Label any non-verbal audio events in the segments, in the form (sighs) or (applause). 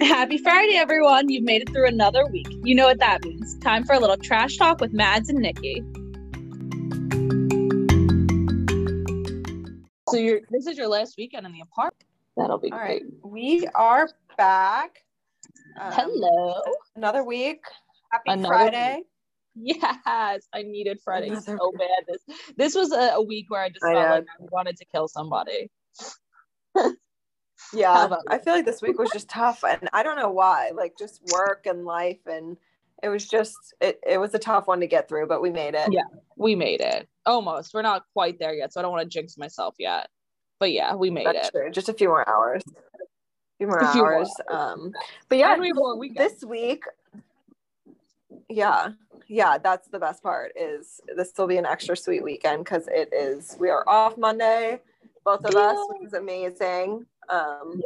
Happy Friday, everyone. You've made it through another week. You know what that means. Time for a little trash talk with Mads and Niki. So you're this is your last weekend in the apartment. That'll be All great. right, we are back. Um, Hello. Another week. Happy Another Friday. Yes, I needed Friday Another so bad. This this was a, a week where I just I felt know. like I wanted to kill somebody. (laughs) Yeah, I feel like this week was just tough, and I don't know why. Like just work and life, and it was just it. It was a tough one to get through, but we made it. Yeah. We made it. Almost. We're not quite there yet, so I don't want to jinx myself yet. But yeah, we made That's it. true. Just a few more hours. A few more A few more hours. Um, but yeah, we have more weekends. this week. Yeah, yeah, that's the best part. Is this will be an extra sweet weekend because it is. We are off Monday, both of us, Yeah. which is amazing. Um,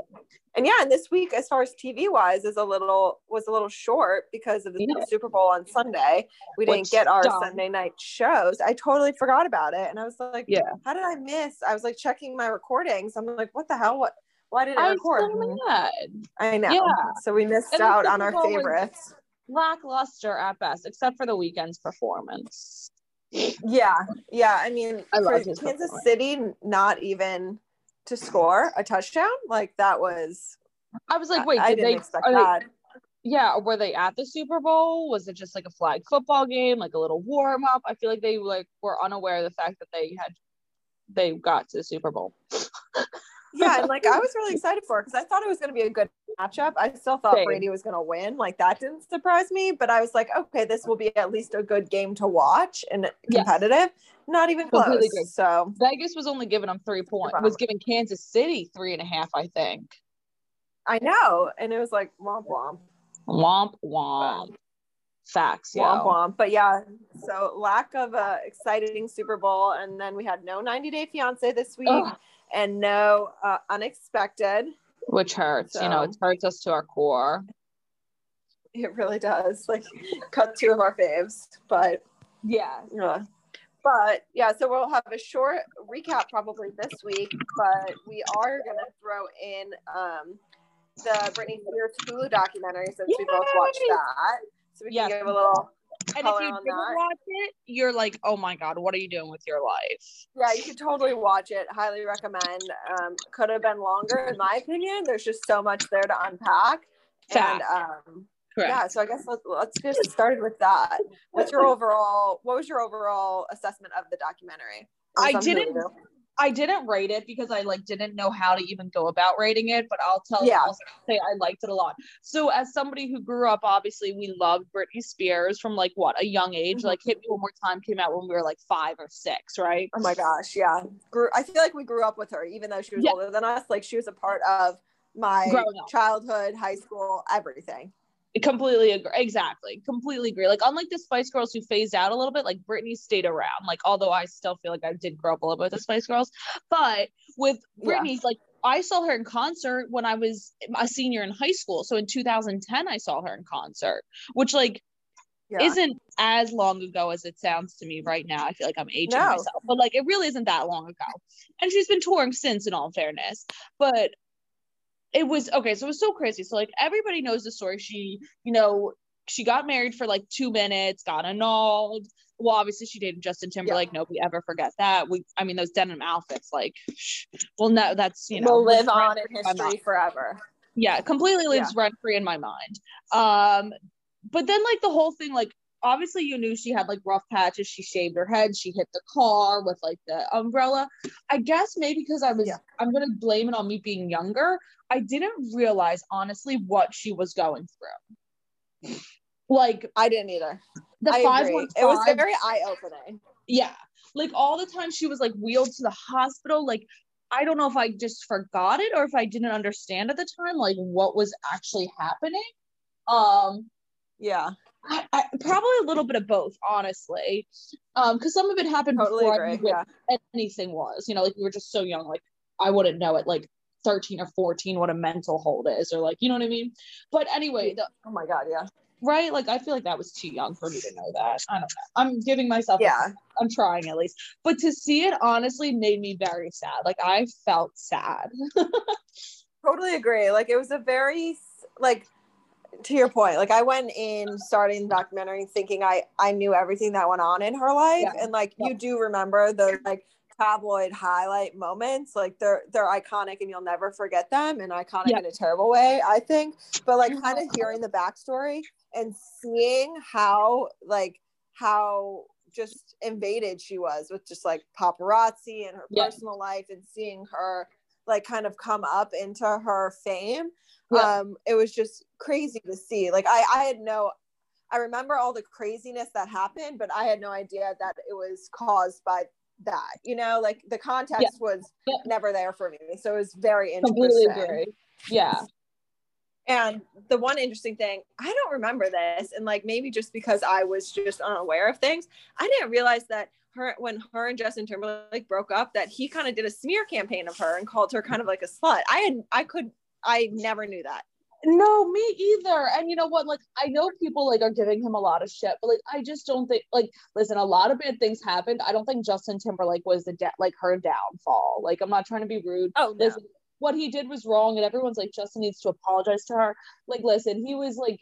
and yeah, and this week, as far as TV wise, is a little was a little short because of the Yeah. Super Bowl on Sunday. We didn't get our stunk. Sunday night shows. I totally forgot about it, and I was like, Yeah. how did I miss? I was like checking my recordings. I'm like, what the hell? What? Why didn't I, I record? so. I know. Yeah. So we missed And out on our Bowl favorites. Lackluster at best, except for the Weeknd's performance. Yeah, yeah. I mean, I for Kansas. City not even to score a touchdown, like that was. I was like, wait, I did didn't they? expect are they- that. yeah, were they at the Super Bowl? Was it just like a flag football game, like a little warm up? I feel like they like were unaware of the fact that they had they got to the Super Bowl. Yeah, and like I (laughs) was really excited for it because I thought it was going to be a good matchup. I still thought Same. Brady was going to win. Like that didn't surprise me, but I was like, okay, this will be at least a good game to watch and Yes. competitive. Not even close. Completely agree. So Vegas was only giving them three points. Was giving Kansas City three and a half, I think. I know, and it was like womp womp. Womp womp. Facts, yeah. Womp womp. But yeah, so lack of a exciting Super Bowl, and then we had no 90 Day Fiance this week, Ugh, and no uh, unexpected. Which hurts. You know, it hurts us to our core. It really does. Like, cut two of our faves, but Yeah. yeah. But yeah, so we'll have a short recap probably this week, but we are gonna throw in um, the Britney Spears Hulu documentary since we both watched that, so we can Yes. give a little And if you didn't that. watch it, you're like, oh my god, what are you doing with your life? Yeah, you should totally watch it. Highly recommend. Um, could have been longer, in my opinion. There's just so much there to unpack. And um, Correct. yeah, so I guess let's, let's get started with that. What's your (laughs) overall? What was your overall assessment of the documentary? I didn't-. I didn't rate it because I like didn't know how to even go about rating it, but I'll tell Yeah. I'll say I liked it a lot. So as somebody who grew up, obviously we loved Britney Spears from like what a young age. Mhm. Like Hit Me One More Time came out when we were like five or six, right? Oh my gosh, yeah. Grew. I feel like we grew up with her, even though she was Yeah. older than us. Like she was a part of my childhood, high school, everything. Completely agree. Exactly. Completely agree. Like unlike the Spice Girls who phased out a little bit, like Britney stayed around. Like although I still feel like I did grow up a little bit with the Spice Girls, but with Yeah. Britney, like I saw her in concert when I was a senior in high school. So in 2010, I saw her in concert, which like Yeah. isn't as long ago as it sounds to me right now. I feel like I'm aging No. myself, but like it really isn't that long ago. And she's been touring since, in all fairness. But it was okay. So it was so crazy. So like everybody knows the story. She, you know, she got married for like two minutes, got annulled. Well, obviously she dated Justin Timberlake. Nobody ever forget that. We, I mean, those denim outfits, like, well, no, that's you know, will live on in rent-free my mind history forever. yeah completely lives rent free in my mind um but then like the whole thing like obviously you knew she had like rough patches. She shaved her head. She hit the car with like the umbrella. I guess maybe because i was Yeah. i'm gonna blame it on me being younger. I didn't realize honestly what she was going through. Like I didn't either. the I five agree. It was very eye opening. yeah. Like all the time she was like wheeled to the hospital. Like i don't know if i just forgot it or if i didn't understand at the time like what was actually happening. Um Yeah, I, I, probably a little bit of both honestly um because some of it happened totally before agree. Yeah, anything was you know like we were just so young like i wouldn't know it like 13 or 14 what a mental hold is or like you know what i mean but anyway the, oh my god, yeah, right like i feel like that was too young for me to know that i don't know i'm giving myself a yeah. I'm trying at least. But to see it honestly made me very sad. Like I felt sad. (laughs) Totally agree. Like it was a very like to your point, like I went in starting the documentary thinking I I knew everything that went on in her life, yeah. and like yeah. you do remember those like tabloid highlight moments, like they're they're iconic and you'll never forget them, and iconic yeah. in a terrible way, I think. But like kind of hearing the backstory and seeing how like how just invaded she was with just like paparazzi and her personal life and seeing her like kind of come up into her fame um it was just crazy to see like i i had no i remember all the craziness that happened but i had no idea that it was caused by that you know like the context yeah. was yeah. never there for me so it was very interesting Completely agree. yeah and the one interesting thing, I don't remember this, and like maybe just because I was just unaware of things, I didn't realize that her when her and Justin Timberlake broke up, that he kind of did a smear campaign of her and called her kind of like a slut. I had I could I never knew that. No, me either. And you know what? Like, I know people like are giving him a lot of shit, but like, I just don't think like. Listen, a lot of bad things happened. I don't think Justin Timberlake was the de- like her downfall. Like, I'm not trying to be rude. Oh no. Listen, what he did was wrong, and everyone's like, Justin needs to apologize to her. Like, listen, he was like,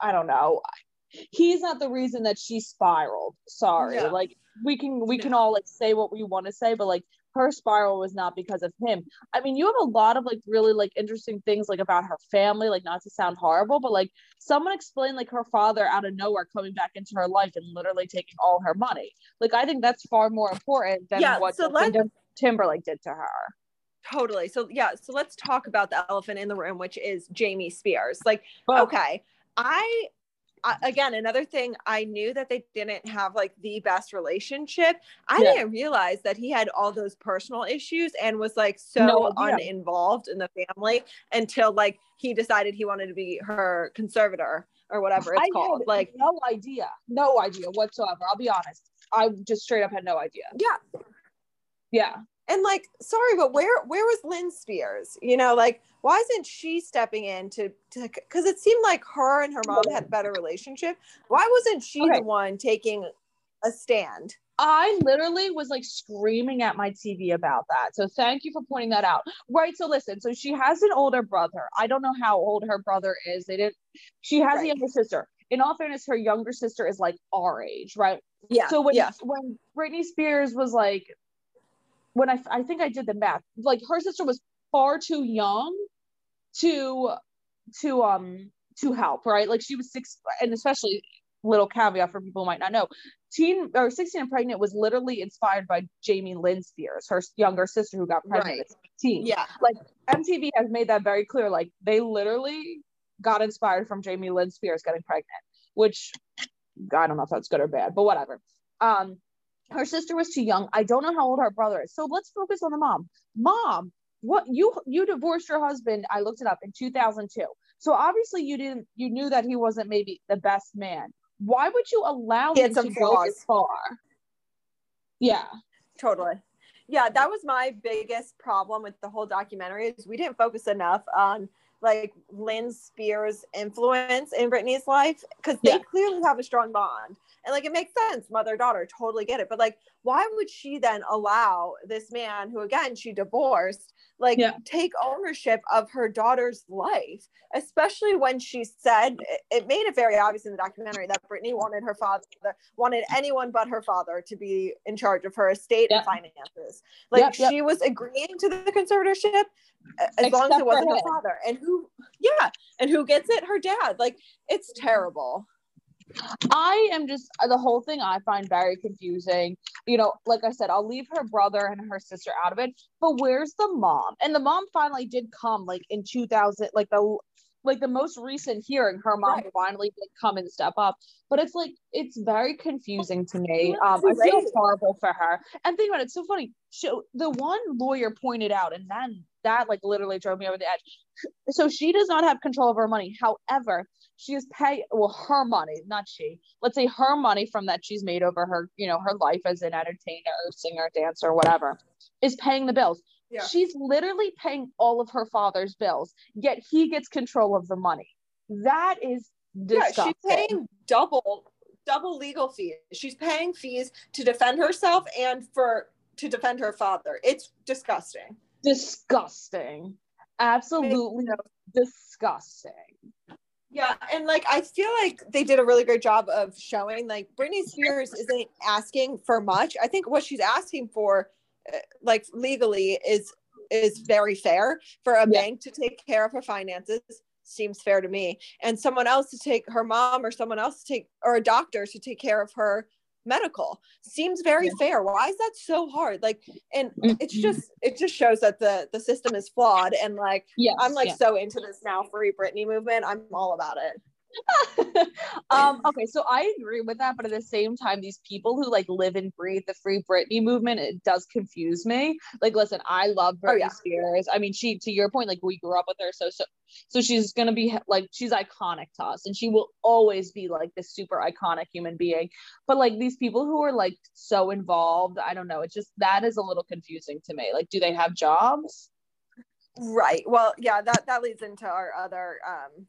I don't know. He's not the reason that she spiraled. Sorry. No. Like, we can we no. can all like say what we want to say, but like her spiral was not because of him. I mean, you have a lot of like really like interesting things like about her family, like not to sound horrible, but like someone explained like her father out of nowhere coming back into her life and literally taking all her money. Like I think that's far more important than yeah, what so Timberlake did to her. Totally. So yeah, so let's talk about the elephant in the room, which is Jamie Spears. Like, okay, I again another thing i knew that they didn't have like the best relationship. I yeah. didn't realize that he had all those personal issues and was like so no, uninvolved in the family until like he decided he wanted to be her conservator or whatever it's I called like no idea no idea whatsoever i'll be honest. I just straight up had no idea. Yeah. Yeah and like sorry but where where was lynne spears you know like why isn't she stepping in to to because it seemed like her and her mom had a better relationship why wasn't she okay. the one taking a stand I literally was like screaming at my TV about that. So thank you for pointing that out. Right. So listen, so she has an older brother. I don't know how old her brother is. They didn't, she has right. a younger sister. In all fairness, her younger sister is like our age, right? Yeah. So when yeah. when Britney Spears was like when I I think I did the math, like her sister was far too young to to um to help, right? Like she was six, and especially little caveat for people who might not know, teen or 16 and pregnant was literally inspired by Jamie Lynn Spears, her younger sister who got pregnant right. at 16. Yeah. Like MTV has made that very clear. Like they literally got inspired from Jamie Lynn Spears getting pregnant, which I don't know if that's good or bad, but whatever. Um, her sister was too young. I don't know how old her brother is. So let's focus on the mom. Mom, what you you divorced your husband, I looked it up in 2002. So obviously you didn't you knew that he wasn't maybe the best man. Why would you allow him to go this far? Yeah. Totally. Yeah, that was my biggest problem with the whole documentary is we didn't focus enough on like Lynne Spears' influence in Britney's life because they yeah. clearly have a strong bond. And like it makes sense, mother daughter, totally get it. But like, why would she then allow this man who again she divorced like yeah. take ownership of her daughter's life? Especially when she said it made it very obvious in the documentary that Britney wanted her father wanted anyone but her father to be in charge of her estate and finances. Like she was agreeing to the conservatorship as Except long as it wasn't her father. And who yeah and who gets it? Her dad. Like it's mm-hmm. terrible I am just the whole thing I find very confusing. You know, like I said, I'll leave her brother and her sister out of it, but where's the mom? And the mom finally did come like in 2000, like the like the most recent hearing, her mom right. finally did come and step up. But it's like it's very confusing to me. Um, I feel horrible for her. And think about it, it's so funny. So the one lawyer pointed out, and then that like literally drove me over the edge. So she does not have control over her money. However, she is pay well her money, not she. Let's say her money from that she's made over her, you know, her life as an entertainer, singer, dancer, whatever, is paying the bills. Yeah. She's literally paying all of her father's bills, yet he gets control of the money. That is disgusting. Yeah, she's paying double double legal fees. She's paying fees to defend herself and for to defend her father. It's disgusting. Disgusting. Absolutely disgusting. Yeah, and like I feel like they did a really great job of showing like Britney Spears isn't asking for much. I think what she's asking for, uh, like legally, is is very fair for a Yeah. bank to take care of her finances. Seems fair to me, and someone else to take her mom or someone else to take or a doctor to take care of her medical seems very Yeah. fair. Why is that so hard? Like, and it's Mhm. just it just shows that the the system is flawed and like Yes, I'm like so into this now free Britney movement. I'm all about it. (laughs) um, okay, so I agree with that, but at the same time, these people who like live and breathe the free Britney movement, it does confuse me. Like, listen, I love Britney Oh, yeah. Spears. I mean, she to your point, like we grew up with her, so so so she's gonna be like she's iconic to us, and she will always be like this super iconic human being. But like these people who are like so involved, I don't know. It's just that is a little confusing to me. Like, do they have jobs? Right. Well, yeah, that that leads into our other um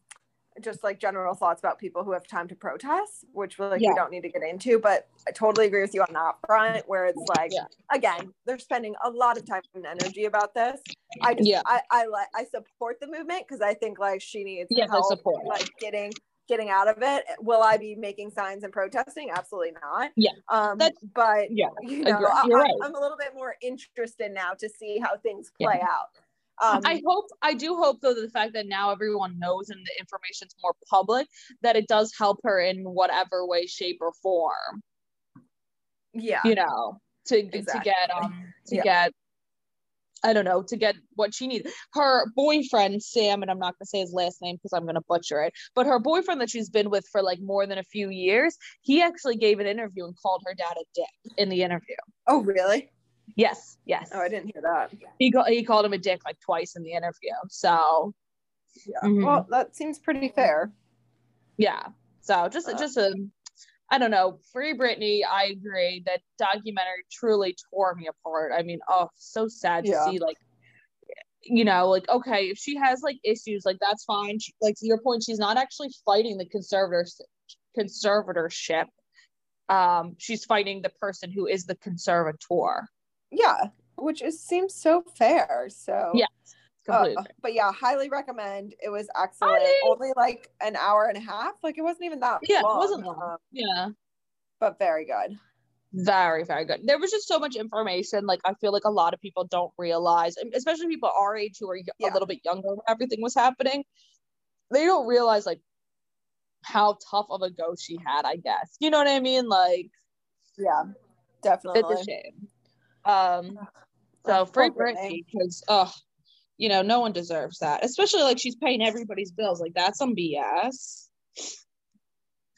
just like general thoughts about people who have time to protest, which like Yeah. we don't need to get into, but I totally agree with you on that front where it's like Yeah. again, they're spending a lot of time and energy about this. I just Yeah. I I like I support the movement because I think like she needs Yes, I help support like getting getting out of it. Will I be making signs and protesting? Absolutely not. Yeah. Um That's- but Yeah, you know. I, You're I- right. I'm a little bit more interested now to see how things Yeah. play out. Um, I hope I do hope though that the fact that now everyone knows and the information's more public that it does help her in whatever way, shape, or form. yeah, You know, to to get um to Yeah. get I don't know to get what she needs. Her boyfriend Sam, and I'm not gonna say his last name because I'm gonna butcher it, but her boyfriend that she's been with for like more than a few years, he actually gave an interview and called her dad a dick in the interview. Oh, really? Yes, yes. Oh, I didn't hear that. He called he called him a dick like twice in the interview. So Yeah. Mhm. Well, that seems pretty fair. yeah so just Uh, just a i don't know free britney i agree that documentary truly tore me apart i mean oh so sad to Yeah. see like you know like okay if she has like issues like that's fine she, like to your point she's not actually fighting the conservator conservatorship um she's fighting the person who is the conservator Yeah, which is seems so fair. So Yeah, uh, but yeah, highly recommend. It was excellent. Only like an hour and a half. Like it wasn't even that yeah long. it wasn't long um, yeah but very good. very very good there was just so much information like i feel like a lot of people don't realize especially people our age who are y- Yeah. a little bit younger when everything was happening they don't realize like how tough of a go she had i guess you know what i mean like Yeah, definitely. it's a shame um so Oh, free Britney because oh you know no one deserves that especially like she's paying everybody's bills like that's some bs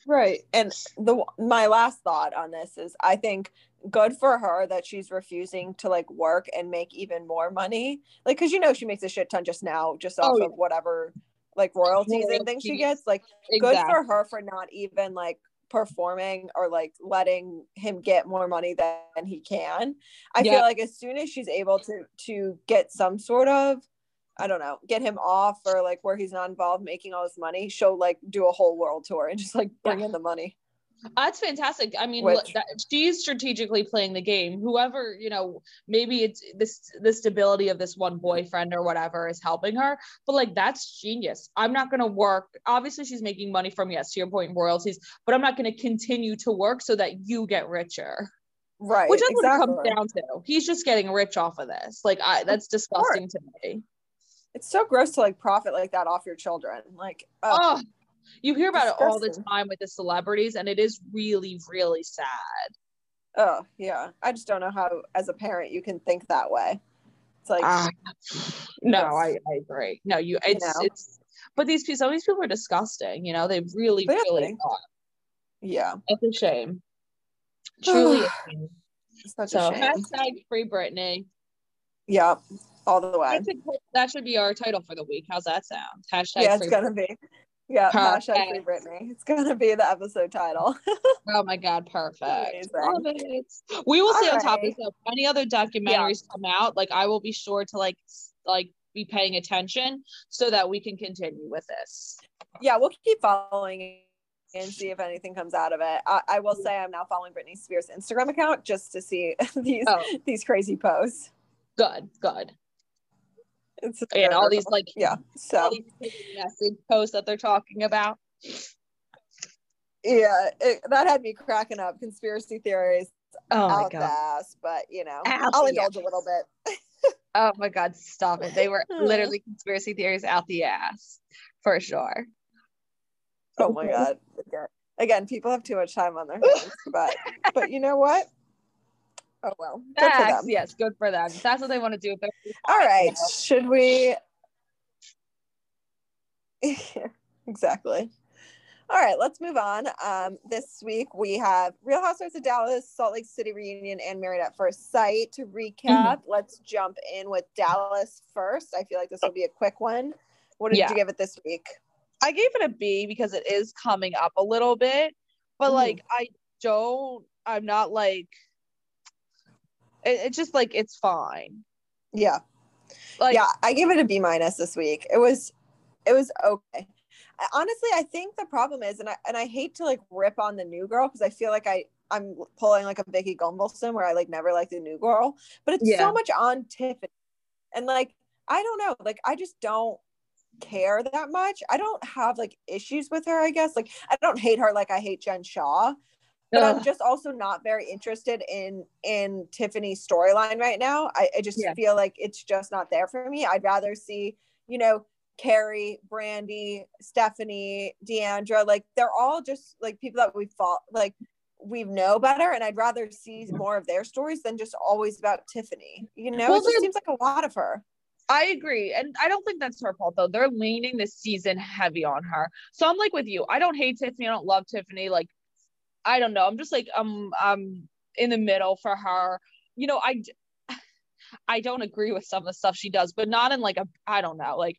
Right. And the my last thought on this is I think good for her that she's refusing to like work and make even more money. Like cuz you know she makes a shit ton just now just off Oh, yeah. of whatever like royalties and things she gets. Like good for her for not even like performing or like letting him get more money than he can. I Yeah. feel like as soon as she's able to to get some sort of I don't know, get him off or like where he's not involved making all this money, she'll like do a whole world tour and just like bring Yeah. in the money. That's fantastic. I mean, Which- that, she's strategically playing the game. Whoever, you know, maybe it's this the stability of this one boyfriend or whatever is helping her, but like that's genius. I'm not gonna work. Obviously, she's making money from yes, to your point, royalties, but I'm not gonna continue to work so that you get richer. Right. Which is exactly. what it comes down to. He's just getting rich off of this. Like I that's disgusting to me. It's so gross to like profit like that off your children. Like, uh, Oh, you hear about it all the time with the celebrities, and it is really, really sad. oh, yeah. I just don't know how, as a parent, you can think that way. It's like, Ah, no, I, I agree. No, you it's know? it's but these people some of these people are disgusting, you know, they really, Clearly. really are. yeah, It's a shame. (sighs) Truly such So a shame. hashtag free Britney. Yeah, all the way. That should, that should be our title for the week. How's that sound? Hashtag Yeah, free it's gonna be. Yeah, hashtag free Perfect. Britney. It's gonna be the episode title. Oh my god, perfect. We will stay on top of this. If any other documentaries come out, like I will be sure to like like be paying attention so that we can continue with this. yeah, we'll keep following and see if anything comes out of it. I, I will say I'm now following Britney Spears' Instagram account just to see (laughs) these Oh. these crazy posts. Good, good. It's and all these like yeah. So message posts that they're talking about. yeah, it, that had me cracking up. Conspiracy theories Oh my out the god. ass, but you know, Out I'll indulge a little bit. (laughs) Oh my god, stop it. They were literally conspiracy theories out the ass. For sure. Oh my god. Again, people have too much time on their (laughs) hands, but but you know what? Oh well. Good for them. yes, good for them. If that's what they want to do. All right. Should we (laughs) exactly. All right, let's move on. Um, this week we have Real Housewives of Dallas, Salt Lake City reunion, and Married at First Sight. To recap, Mm-hmm. let's jump in with Dallas first. I feel like this will be a quick one. What did Yeah. you give it this week? I gave it a B because it is coming up a little bit, but Mhm. like I don't. I'm not like. It, it's just like it's fine. Yeah. Like yeah, I gave it a B minus this week. It was, it was okay. I- Honestly, I think the problem is, and I and I hate to like rip on the new girl because I feel like I I'm pulling like a Vicki Gunvalson where I like never liked the new girl, but it's Yeah. so much on Tiffany, and like I don't know, like I just don't care that much. I don't have like issues with her. I guess like I don't hate her like I hate Jen Shah, but I'm just also not very interested in in Tiffany's storyline right now. I, I just Yeah. feel like it's just not there for me. I'd rather see, you know, Kary, Brandi, Stephanie, D'Andra, like they're all just like people that we fought like we know better and I'd rather see mm-hmm. more of their stories than just always about Tiffany. You know, Well, it just seems like a lot of her. I agree, and I don't think that's her fault though. They're leaning this season heavy on her, so I'm like with you. I don't hate Tiffany. I don't love Tiffany. Like I don't know. I'm just like um I'm in the middle for her. You know, I (laughs) I don't agree with some of the stuff she does, but not in like a I don't know. Like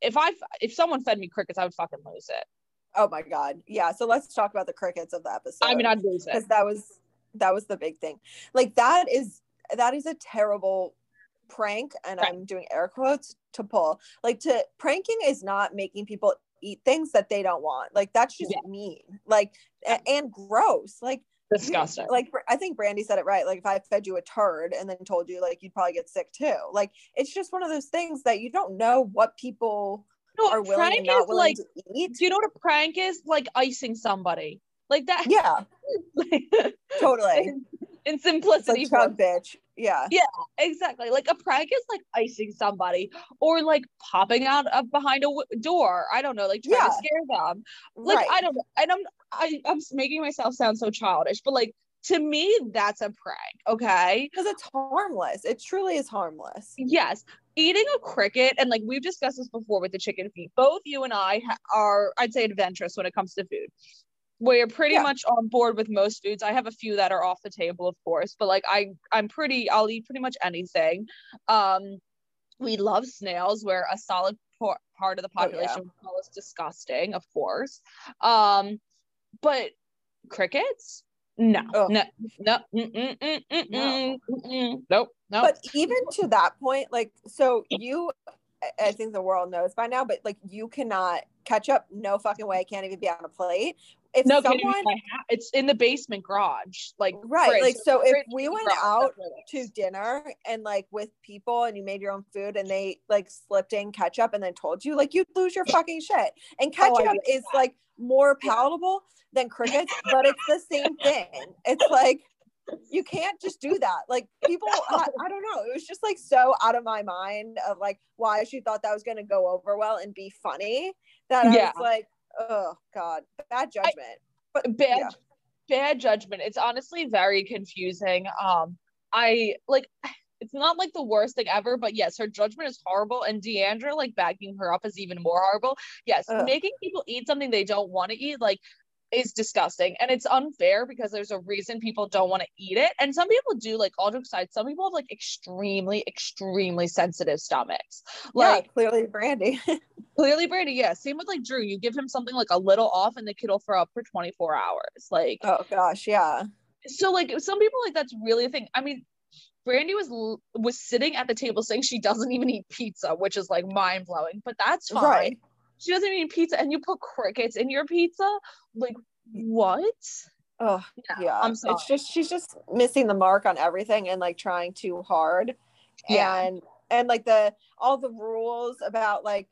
if I if someone fed me crickets, I would fucking lose it. Oh my god. Yeah, so let's talk about the crickets of the episode. I mean, I'd lose it. that was that was the big thing like that is that is a terrible prank and Right. i'm doing air quotes to pull like to pranking is not making people eat things that they don't want like that's just Yeah. mean like and gross like Disgusting. like i think brandi said it right like if i fed you a turd and then told you like you'd probably get sick too like it's just one of those things that you don't know what people no, are willing prank not is willing like. to eat Do you know what a prank is? Like icing somebody. Like that. yeah (laughs) totally in, it's simplicity. like form. chug bitch yeah Yeah, Exactly. Like a prank is like icing somebody or like popping out of behind a w- door. I don't know, like trying Yeah. to scare them. Like right I don't know. And I'm I, I'm making myself sound so childish, but like to me, that's a prank. Okay. because it's harmless. It truly is harmless. Yes. Eating a cricket, and like we've discussed this before with the chicken feet, both you and I ha- are, I'd say, adventurous when it comes to food. We're pretty Yeah. much on board with most foods. I have a few that are off the table, of course, but like I, I'm pretty, I'll eat pretty much anything. Um, we love snails, where a solid por- part of the Oh, yeah. population would disgusting, of course. Um, but crickets, no, Ugh. no, no, mm, mm, mm, No. nope, nope. But even to that point, like, so you, I- I think the world knows by now, but like, you cannot ketchup. No fucking way. Can't even be on a plate. If No, someone, it's in the basement garage, like right, like, so if we went garage, out that's what it to dinner and like with people and you made your own food and they like slipped in ketchup and then told you, like, you'd lose your fucking shit. And Oh, ketchup get is like more palatable than crickets, but it's the same thing. It's like, you can't just do that. Like people, I, I don't know. It was just like so out of my mind of like why she thought that was going to go over well and be funny that I Yeah. was like, oh god, bad judgment. but bad yeah. bad judgment. It's honestly very confusing. Um, I like (sighs) it's not like the worst thing ever, but yes, her judgment is horrible, and D'Andra like backing her up is even more horrible. Yes, Ugh. making people eat something they don't want to eat, like is disgusting and it's unfair because there's a reason people don't want to eat it and some people do like all jokes aside some people have like extremely extremely sensitive stomachs like yeah, clearly Brandi. (laughs) Clearly, brandi yeah. Same with like Drew. You give him something like a little off, and the kid will throw up for 24 hours. Like, oh gosh, yeah. so like some people like that's really a thing. I mean, Brandi was was sitting at the table saying she doesn't even eat pizza, which is like mind blowing. But that's fine. Right. She doesn't even eat pizza, and you put crickets in your pizza. Like, what? Oh No, yeah. I'm sorry. It's just she's just missing the mark on everything and like trying too hard. Yeah. And and like the all the rules about like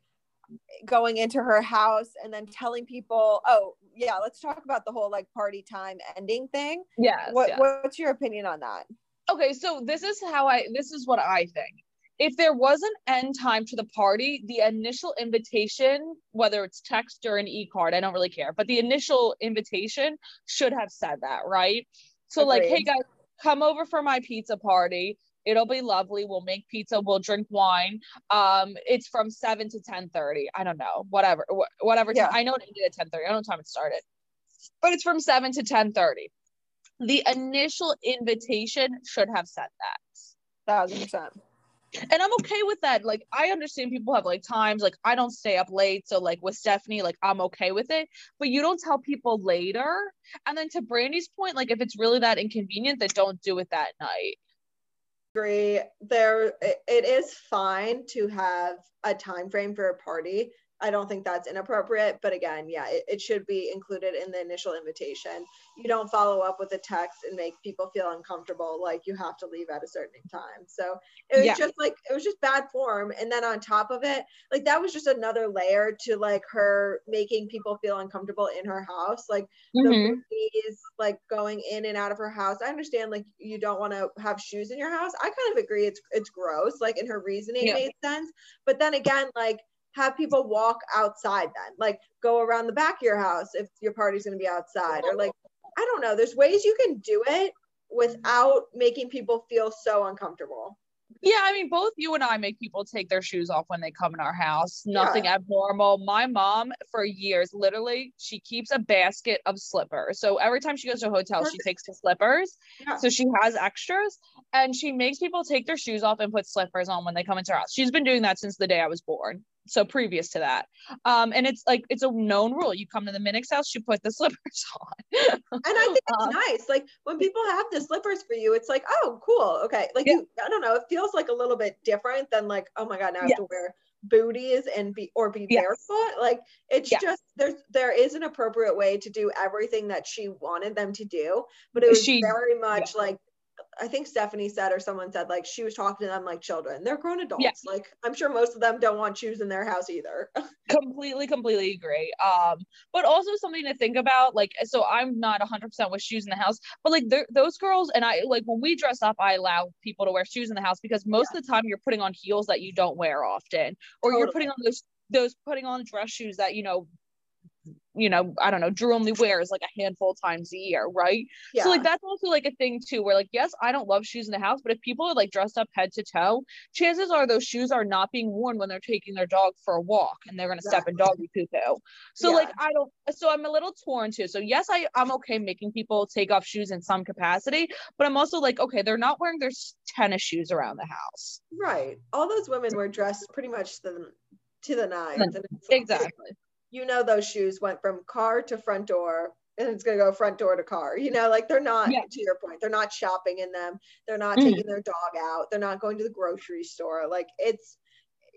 going into her house and then telling people oh yeah let's talk about the whole like party time ending thing yeah what yes. what's your opinion on that okay so this is how i this is what i think if there was an end time to the party the initial invitation whether it's text or an e-card i don't really care but the initial invitation should have said that right so Agreed. like hey guys come over for my pizza party It'll be lovely. We'll make pizza. We'll drink wine. Um, it's from seven to ten thirty. I don't know. Whatever. Wh- whatever. Yeah. Time. I know it ended at ten thirty. I don't know time it started, but it's from seven to ten thirty. The initial invitation should have said that. Thousand percent. And I'm okay with that. Like, I understand people have like times, like, I don't stay up late. So, like, with Stephanie, like, I'm okay with it. But you don't tell people later. And then to Brandi's point, like, if it's really that inconvenient, then don't do it that night agree. There, it is fine to have a time frame for a party. I don't think that's inappropriate, but again, yeah, it, it, should be included in the initial invitation. You don't follow up with a text and make people feel uncomfortable like you have to leave at a certain time. So it was yeah. just like it was just bad form. And then on top of it, like that was just another layer to like her making people feel uncomfortable in her house. Like mm-hmm. the movies, like going in and out of her house. I understand like you don't want to have shoes in your house. I kind of agree it's it's gross. Like in her reasoning yeah. made sense. But then again, like have people walk outside then like go around the back of your house if your party's going to be outside or like i don't know there's ways you can do it without making people feel so uncomfortable yeah, I mean, both you and I make people take their shoes off when they come in our house. Nothing yeah. abnormal. My mom, for years, literally, she keeps a basket of slippers. So every time she goes to a hotel, Perfect. she takes the slippers. Yeah. So she has extras and she makes people take their shoes off and put slippers on when they come into our house. She's been doing that since the day I was born so previous to that um and it's like it's a known rule you come to the Minix house you put the (laughs) slippers on and i think it's um, nice like when people have the slippers for you it's like oh cool okay like yeah. you i don't know it feels like a little bit different than like oh my god now i have yeah. to wear booties and be or be yes. barefoot like it's yeah. just there's there is an appropriate way to do everything that she wanted them to do but it was she, very much like I think Stephanie said or someone said like she was talking to them like children. They're grown adults. Yeah. Like I'm sure most of them don't want shoes in their house either. (laughs) completely, completely agree. Um, but also something to think about. Like, so I'm not 100 percent with shoes in the house, but like those girls and I like when we dress up, I allow people to wear shoes in the house because most yeah. of the time you're putting on heels that you don't wear often, or totally. you're putting on those those putting on dress shoes that you know you know, I don't know, Drew only wears like a handful of times a year, right? Yeah. So like that's also like a thing too, where like yes, I don't love shoes in the house, but if people are like dressed up head to toe, chances are those shoes are not being worn when they're taking their dog for a walk and they're gonna exactly. step in doggy poo poo. So yeah. like I don't so I'm a little torn too. So yes, I, I'm okay making people take off shoes in some capacity, but I'm also like, okay, they're not wearing their tennis shoes around the house. Right. All those women were dressed pretty much the to the nines. exactly you know those shoes went from car to front door and it's going to go front door to car you know like they're not yeah. to your point they're not shopping in them. They're not mm-hmm. taking their dog out. They're not going to the grocery store. Like it's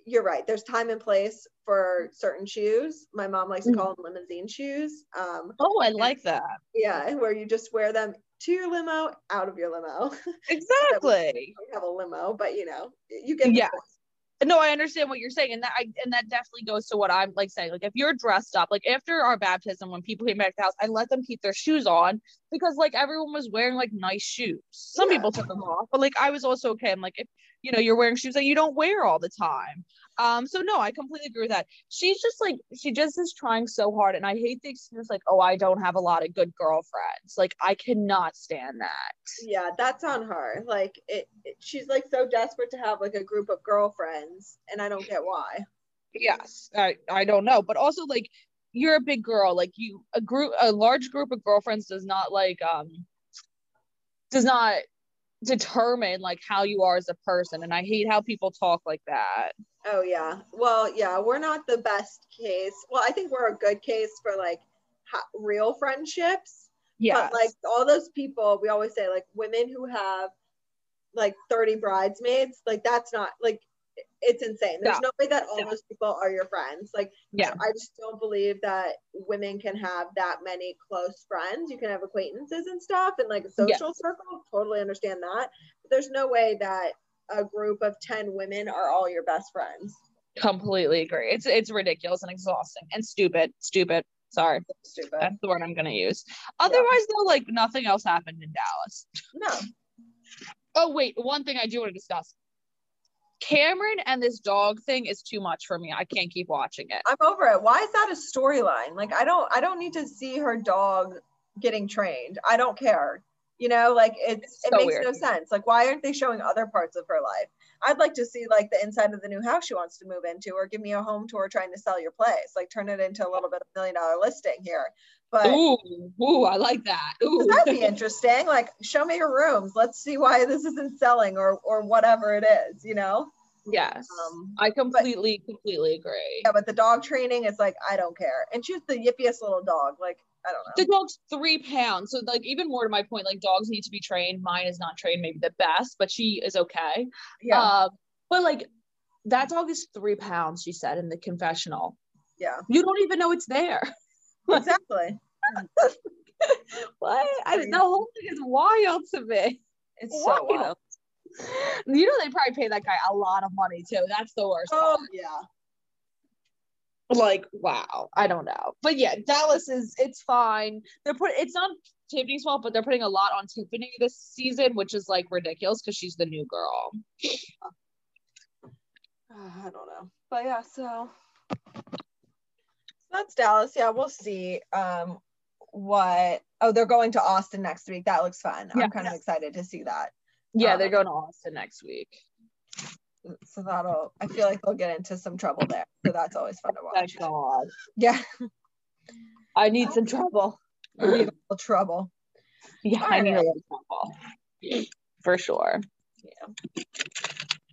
you're right there's time and place for certain shoes. My mom likes to mm-hmm. call them limousine shoes um oh i like that. yeah where you just wear them to your limo out of your limo. (laughs) Exactly. we have a limo but you know you get yeah no i understand what you're saying and that I, and that definitely goes to what i'm like saying like if you're dressed up like after our baptism when people came back to the house i let them keep their shoes on because like everyone was wearing like nice shoes. Some yeah. people took them off but like i was also okay. I'm like if you know you're wearing shoes that you don't wear all the time um so no i completely agree with that. She's just like she just is trying so hard and i hate the excuse like oh i don't have a lot of good girlfriends. Like i cannot stand that. Yeah that's on her. Like it, it she's like so desperate to have like a group of girlfriends and i don't get why. Yes i i don't know but also like you're a big girl. Like you a group a large group of girlfriends does not like um does not determine like how you are as a person and i hate how people talk like that. Oh yeah. Well yeah we're not the best case. Well i think we're a good case for like ha- real friendships. Yeah like all those people we always say like women who have like 30 bridesmaids like that's not like it's insane. There's no, no way that all no. those people are your friends. Like, yeah, I just don't believe that women can have that many close friends. You can have acquaintances and stuff and like a social yeah. circle. Totally understand that. But there's no way that a group of 10 women are all your best friends. Completely agree. It's it's ridiculous and exhausting and stupid. Stupid. Sorry. Stupid. That's the word I'm gonna use. Otherwise, though, like nothing else happened in Dallas. No. Oh wait, one thing I do want to discuss. Kameron and this dog thing is too much for me. I can't keep watching it. I'm over it. Why is that a storyline? Like I don't I don't need to see her dog getting trained. I don't care. You know, like it's, It's it makes weird. no sense. Like why aren't they showing other parts of her life? I'd like to see like the inside of the new house she wants to move into or give me a home tour trying to sell your place. Like turn it into a little bit of million dollar listing here. But Ooh, ooh, I like that. Ooh. that'd be interesting. Like show me your rooms. Let's see why this isn't selling or or whatever it is, you know? yes. Um I completely, completely agree. yeah, but the dog training is like I don't care. And she's the yippiest little dog. Like I don't know. The dog's three pounds. So like even more to my point, like dogs need to be trained. Mine is not trained maybe the best, but she is okay. Yeah. Um, but like that dog is three pounds, she said in the confessional. yeah. You don't even know it's there. (laughs) Exactly. what? I, the whole thing is wild to me. It's so Wild. You know they probably pay that guy a lot of money too. That's the worst. Oh part. yeah. Like wow, I don't know, but yeah, Dallas is it's fine. They're put it's not Tiffany's fault, but they're putting a lot on Tiffany this season, which is like ridiculous because she's the new girl. (sighs) I don't know. But yeah, so that's Dallas. Yeah, we'll see. Um what oh they're going to Austin next week. That looks fun. Yeah. I'm kind of excited to see that. Yeah, Um, they're going to Austin next week. So that'll I feel like they'll get into some trouble there. So that's always fun to watch. Thank God. Yeah. I need some trouble. We need a little trouble. Yeah, I need a little trouble. For sure.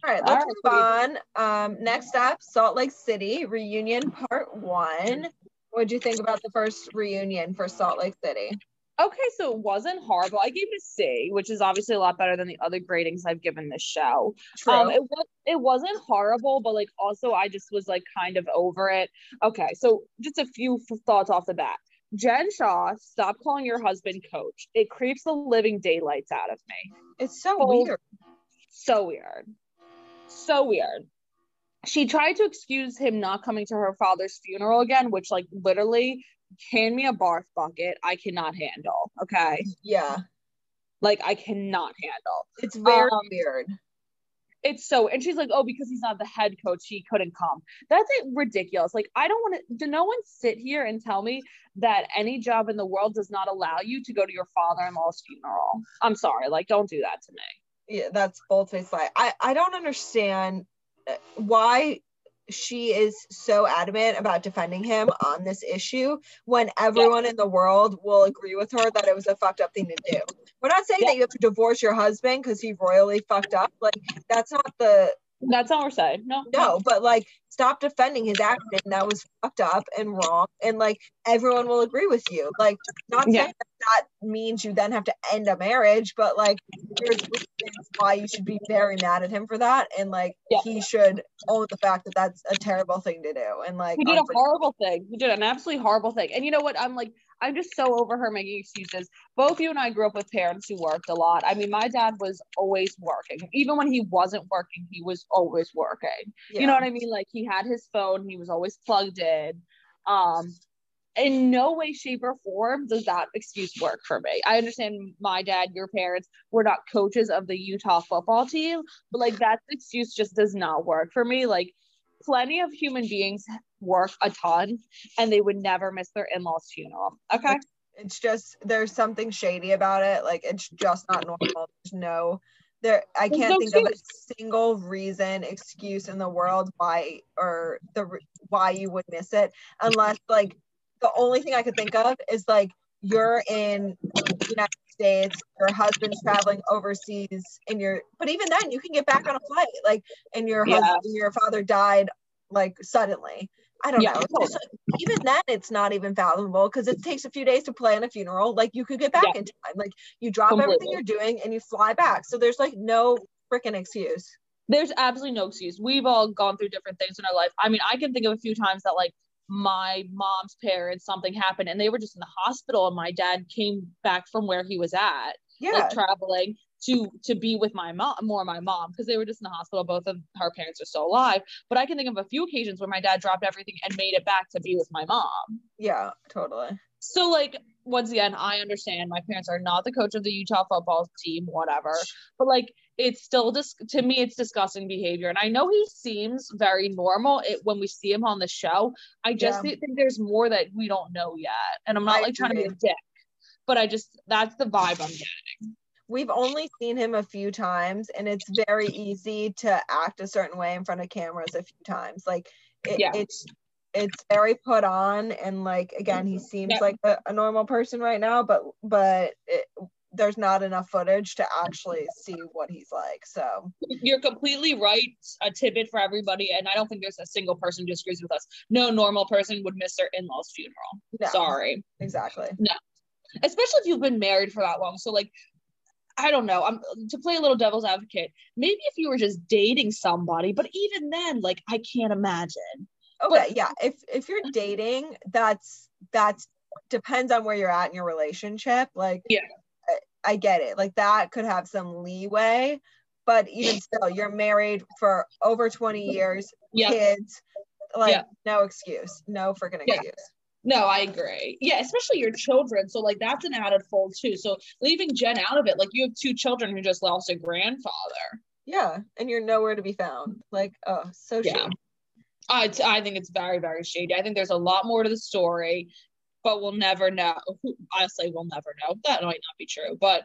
All right, let's right, move on. Um, next up, Salt Lake City reunion part one. What'd you think about the first reunion for Salt Lake City? Okay, so it wasn't horrible. I gave it a C, which is obviously a lot better than the other gradings I've given this show. True. Um, it was it wasn't horrible, but like also I just was like kind of over it. Okay, so just a few thoughts off the bat. Jen Shah, stop calling your husband coach. It creeps the living daylights out of me. it's so Oh, weird. So weird. So weird. She tried to excuse him not coming to her father's funeral again, which like literally hand me a barf bucket. I cannot handle. Okay. Yeah, Like I cannot handle. it's very Um, weird. It's so and she's like, oh, because he's not the head coach, he couldn't come. That's like, ridiculous. Like, I don't want to. Do no one sit here and tell me that any job in the world does not allow you to go to your father-in-law's funeral? I'm sorry. Like, don't do that to me. Yeah, that's bold faced lie. I I don't understand uh, why she is so adamant about defending him on this issue when everyone in the world will agree with her that it was a fucked up thing to do. We're not saying Yeah. that you have to divorce your husband because he royally fucked up. Like that's not the That's not what we're. No. no, but like stop defending his action that was fucked up and wrong and like everyone will agree with you. Like not Yeah. saying that, that means you then have to end a marriage, but like there's reasons why you should be very mad at him for that and like Yeah. he should own the fact that that's a terrible thing to do and like He did a horrible thing. He did an absolutely horrible thing. And you know what? I'm like, I'm just so over her making excuses. Both you and I grew up with parents who worked a lot. I mean, my dad was always working. Even when he wasn't working, he was always working. You know what I mean? Like he had his phone, he was always plugged in. Um, in no way, shape, or form does that excuse work for me. I understand my dad, your parents were not coaches of the Utah football team, but like that excuse just does not work for me. Like plenty of human beings work a ton and they would never miss their in-laws funeral. Okay. it's just there's something shady about it. Like it's just not normal. There's no there I can't no think of a single reason, excuse in the world why or the why you would miss it unless like the only thing I could think of is like you're in the United States, your husband's traveling overseas, and you're but even then you can get back on a flight, like and your Yeah. husband your father died like suddenly. I don't Yeah, know. It's just, like, even then, it's not even fathomable because it takes a few days to plan a funeral. Like you could get back Yeah. in time. Like you drop everything you're doing and you fly back. So there's like no freaking excuse. there's absolutely no excuse. We've all gone through different things in our life. I mean, I can think of a few times that like my mom's parents, something happened and they were just in the hospital and my dad came back from where he was at, Yeah. like traveling. To to be with my mom more my mom because they were just in the hospital. Both of her parents are still alive. But i can think of a few occasions where my dad dropped everything and made it back to be with my mom. Yeah, totally. so like once again i understand my parents are not the coach of the utah football team whatever. But like it's still just to me it's disgusting behavior. And i know he seems very normal it, when we see him on the show. I just Yeah. thi- think there's more that we don't know yet. And i'm not I like trying to be a dick but i just that's the vibe i'm getting We've only seen him a few times, and it's very easy to act a certain way in front of cameras a few times. Like it, Yeah. it's it's very put on, and like again, he mm-hmm. seems Yeah. like a, a normal person right now, but but it, there's not enough footage to actually see what he's like. So you're completely right a tidbit for everybody and i don't think there's a single person who disagrees with us no normal person would miss their in-laws funeral no, sorry exactly. No. Especially if you've been married for that long so like i don't know i'm to play a little devil's advocate maybe if you were just dating somebody but even then like i can't imagine Okay, yeah. If if you're (laughs) dating, that's that's depends on where you're at in your relationship. Like, Yeah. I, I get it. Like that could have some leeway, but even (laughs) still, you're married for over 20 years, yeah kids. Like, Yeah. no excuse, no freaking Yeah. No i agree yeah especially your children so like that's an added fold too so leaving jen out of it like you have two children who just lost a grandfather Yeah, and you're nowhere to be found. Like, oh, so Yeah. shady. I, I think it's very, very shady. I think there's a lot more to the story, but we'll never know. I'll we'll never know. That might not be true, but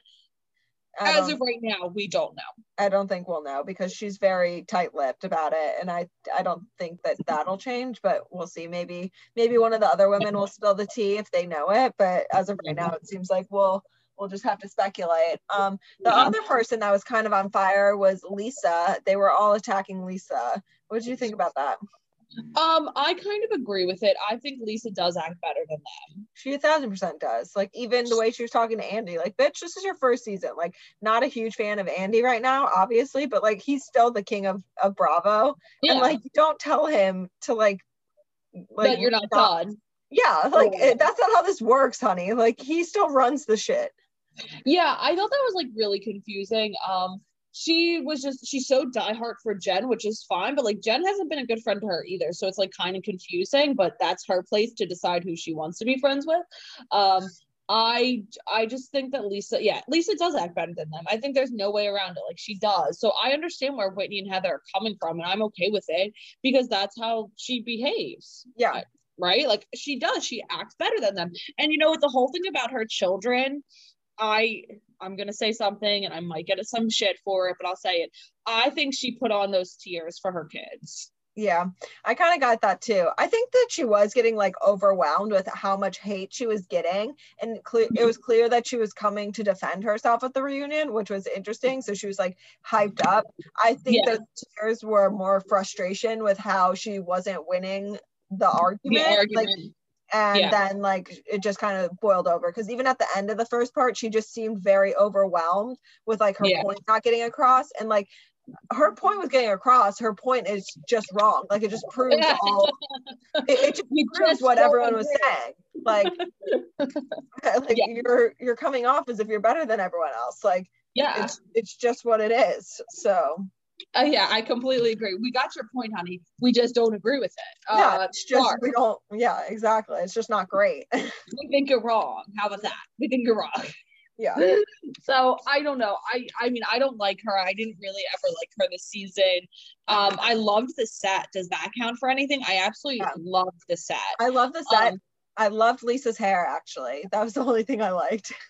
I as of right now, we don't know. I don't think we'll know because she's very tight-lipped about it, and I I don't think that that'll change. But we'll see. Maybe maybe one of the other women will spill the tea if they know it. But as of right now, it seems like we'll we'll just have to speculate. Um, the other person that was kind of on fire was Lisa. They were all attacking Lisa. What did you think about that? Um, I kind of agree with it. I think Lisa does act better than them. She a thousand percent does. Like even the way she was talking to Andy, like, bitch, this is your first season. Like, not a huge fan of Andy right now, obviously, but like he's still the king of, of Bravo. Yeah, And like don't tell him to like that you're not done. Yeah, like Yeah. it- that's not how this works, honey. Like he still runs the shit. Yeah, I thought that was like really confusing. Um, she was just she's so diehard for Jen, which is fine, but like Jen hasn't been a good friend to her either, so it's like kind of confusing. But that's her place to decide who she wants to be friends with. Um, I I just think that Lisa, yeah, Lisa does act better than them. I think there's no way around it. Like she does. So I understand where Whitney and Heather are coming from, and I'm okay with it because that's how she behaves Yeah. right? Like she does, she acts better than them. And you know what? The whole thing about her children, I I'm gonna say something and I might get some shit for it, but I'll say it. I think she put on those tears for her kids. Yeah, I kind of got that too. I think that she was getting like overwhelmed with how much hate she was getting, and cle- it was clear that she was coming to defend herself at the reunion, which was interesting. So she was like hyped up. I think Yeah. those tears were more frustration with how she wasn't winning the The argument. Like, argument. And Yeah. then like it just kind of boiled over because even at the end of the first part, she just seemed very overwhelmed with like her Yeah. point not getting across, and like her point was getting across. Her point is just wrong. Like it just proves Yeah. all. (laughs) It, it just You proves just what everyone was saying. Like, (laughs) like you're you're coming off as if you're better than everyone else. Like Yeah. it's it's just what it is. So Uh, yeah, I completely agree. We got your point, honey. We just don't agree with it. yeah, Uh, it's just we don't. Yeah, exactly. It's just not great. (laughs) we think you're wrong. How about that? We think you're wrong. yeah. (laughs) So I don't know. I I mean I don't like her. I didn't really ever like her this season. Um, I loved the set. Does that count for anything? I absolutely Yeah. loved the set. I love the set. Um, I loved Lisa's hair actually. That was the only thing I liked. (laughs)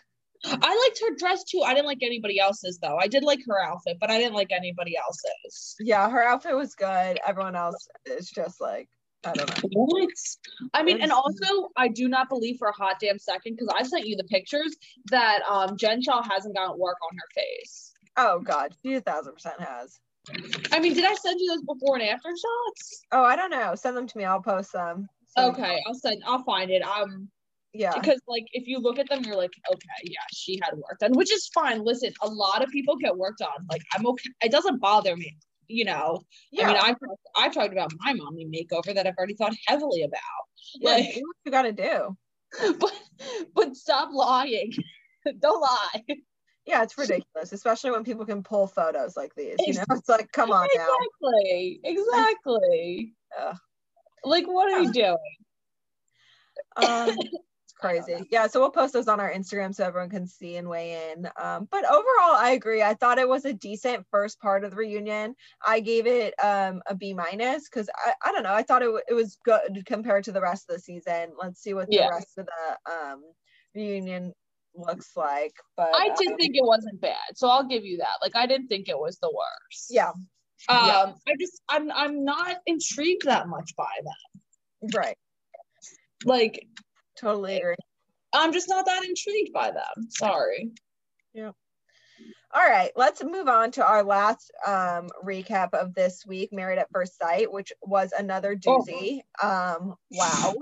I liked her dress too. I didn't like anybody else's though. I did like her outfit, but I didn't like anybody else's. Yeah, her outfit was good. Everyone else is just like I don't know. What? I mean, and also I do not believe for a hot damn second because I sent you the pictures that um Jen Shah hasn't gotten work on her face. Oh God, she a thousand percent has. I mean, did I send you those before and after shots? Oh, I don't know. Send them to me. I'll post them. Send them. Okay, I'll send. I'll find it. Um, Yeah. because like if you look at them you're like okay yeah she had work done which is fine listen a lot of people get worked on like i'm okay it doesn't bother me you know Yeah. i mean i've i've talked about my mommy makeover that i've already thought heavily about yeah, like do what you gotta do. (laughs) but but stop lying (laughs) don't lie Yeah, it's ridiculous, especially when people can pull photos like these. You know, it's like, come on now. Exactly. Exactly. Like, what are you doing? Um, (laughs) crazy. Yeah, so we'll post those on our Instagram so everyone can see and weigh in. Um, but overall, I agree. I thought it was a decent first part of the reunion. I gave it um, a B minus because I, I don't know. I thought it, w- it was good compared to the rest of the season. Let's see what the rest of the um, reunion looks like. But I did um, think it wasn't bad, so I'll give you that. Like, I didn't think it was the worst. yeah, Um, yeah. I just, I'm, I'm not intrigued that much by them. right. Like, Totally agree. I'm just not that intrigued by them. Sorry. Yeah. All right, let's move on to our last um, recap of this week, Married at First Sight, which was another Oh. doozy. Um, wow,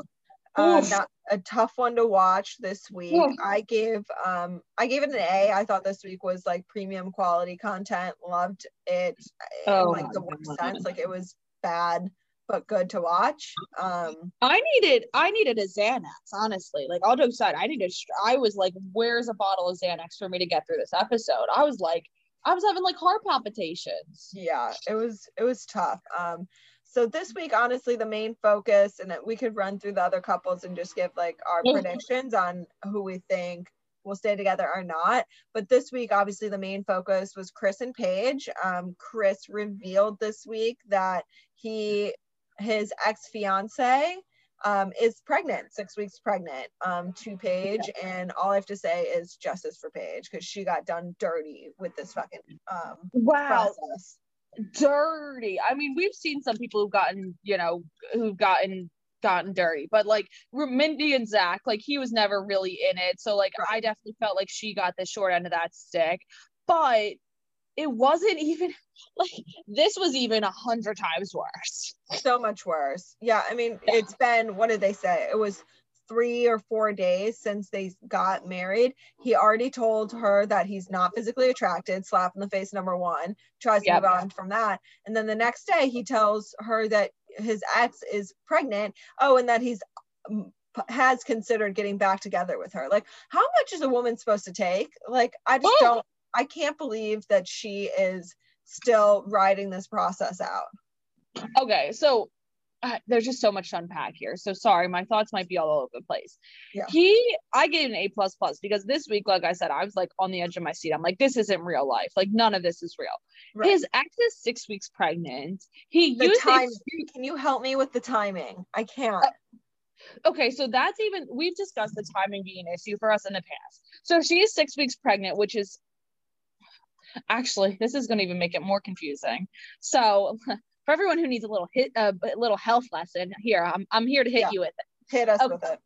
uh, not a tough one to watch this week. Oof. I gave um, I gave it an A. I thought this week was like premium quality content. Loved it in Oh like the worst sense. Like it was bad but good to watch. Um, I needed I needed a Xanax, honestly. Like all jokes aside, I needed I was like, where's a bottle of Xanax for me to get through this episode? I was like, I was having like heart palpitations. yeah it was it was tough um so this week honestly the main focus and that we could run through the other couples and just give like our predictions on who we think will stay together or not but this week obviously the main focus was chris and paige um chris revealed this week that he his ex-fiance um, is pregnant, six weeks pregnant, um, to Paige, and all I have to say is justice for Paige because she got done dirty with this fucking um, Wow, process. dirty. I mean, we've seen some people who've gotten, you know, who've gotten gotten dirty, but like Mindy and Zach, like he was never really in it. So like I definitely felt like she got the short end of that stick. But it wasn't even (laughs) like this was even a hundred times worse. so much worse. Yeah, I mean, it's been what did they say? It was three or four days since they got married. He already told her that he's not physically attracted, slap in the face number one, tries to Yep. move on from that. And then the next day he tells her that his ex is pregnant. Oh, and that he's um, has considered getting back together with her. Like, how much is a woman supposed to take? Like, I just Woo! don't I can't believe that she is still riding this process out. Okay, so uh, there's just so much to unpack here. So sorry, my thoughts might be all over the place. Yeah. He, I gave an A plus plus because this week, like I said, I was like on the edge of my seat. I'm like, this isn't real life. Like none of this is real. Right. His ex is six weeks pregnant. He the used time can you help me with the timing i can't okay, so that's even we've discussed the timing being an issue for us in the past. So she's six weeks pregnant, which is actually this is going to even make it more confusing. So (laughs) for everyone who needs a little hit, a little health lesson here, I'm I'm here to hit Yeah. you with it. hit us Okay. with it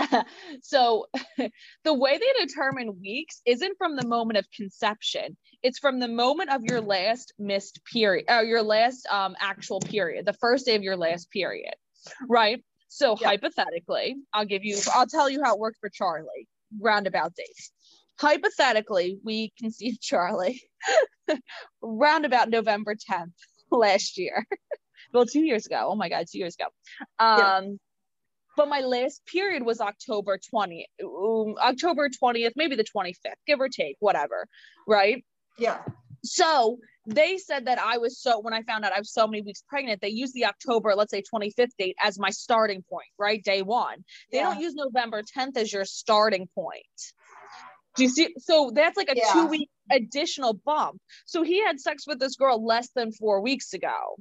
it. (laughs) so (laughs) the way they determine weeks isn't from the moment of conception; it's from the moment of your last missed period, or your last um actual period, the first day of your last period, right? So Yeah. hypothetically, I'll give you, I'll tell you how it worked for Charlie. Roundabout dates. Hypothetically, we conceived (laughs) Charlie roundabout November 10th last year. (laughs) well, two years ago. Oh my God, two years ago. Um, Yeah. but my last period was October 20th, um, October 20th, maybe the 25th, give or take, whatever. Right. yeah So they said that I was so when I found out I was so many weeks pregnant, they used the October, let's say 25th date as my starting point, right? Day one. They yeah. don't use November 10th as your starting point. Do you see? So that's like a Yeah. two week additional bump. So he had sex with this girl less than four weeks ago.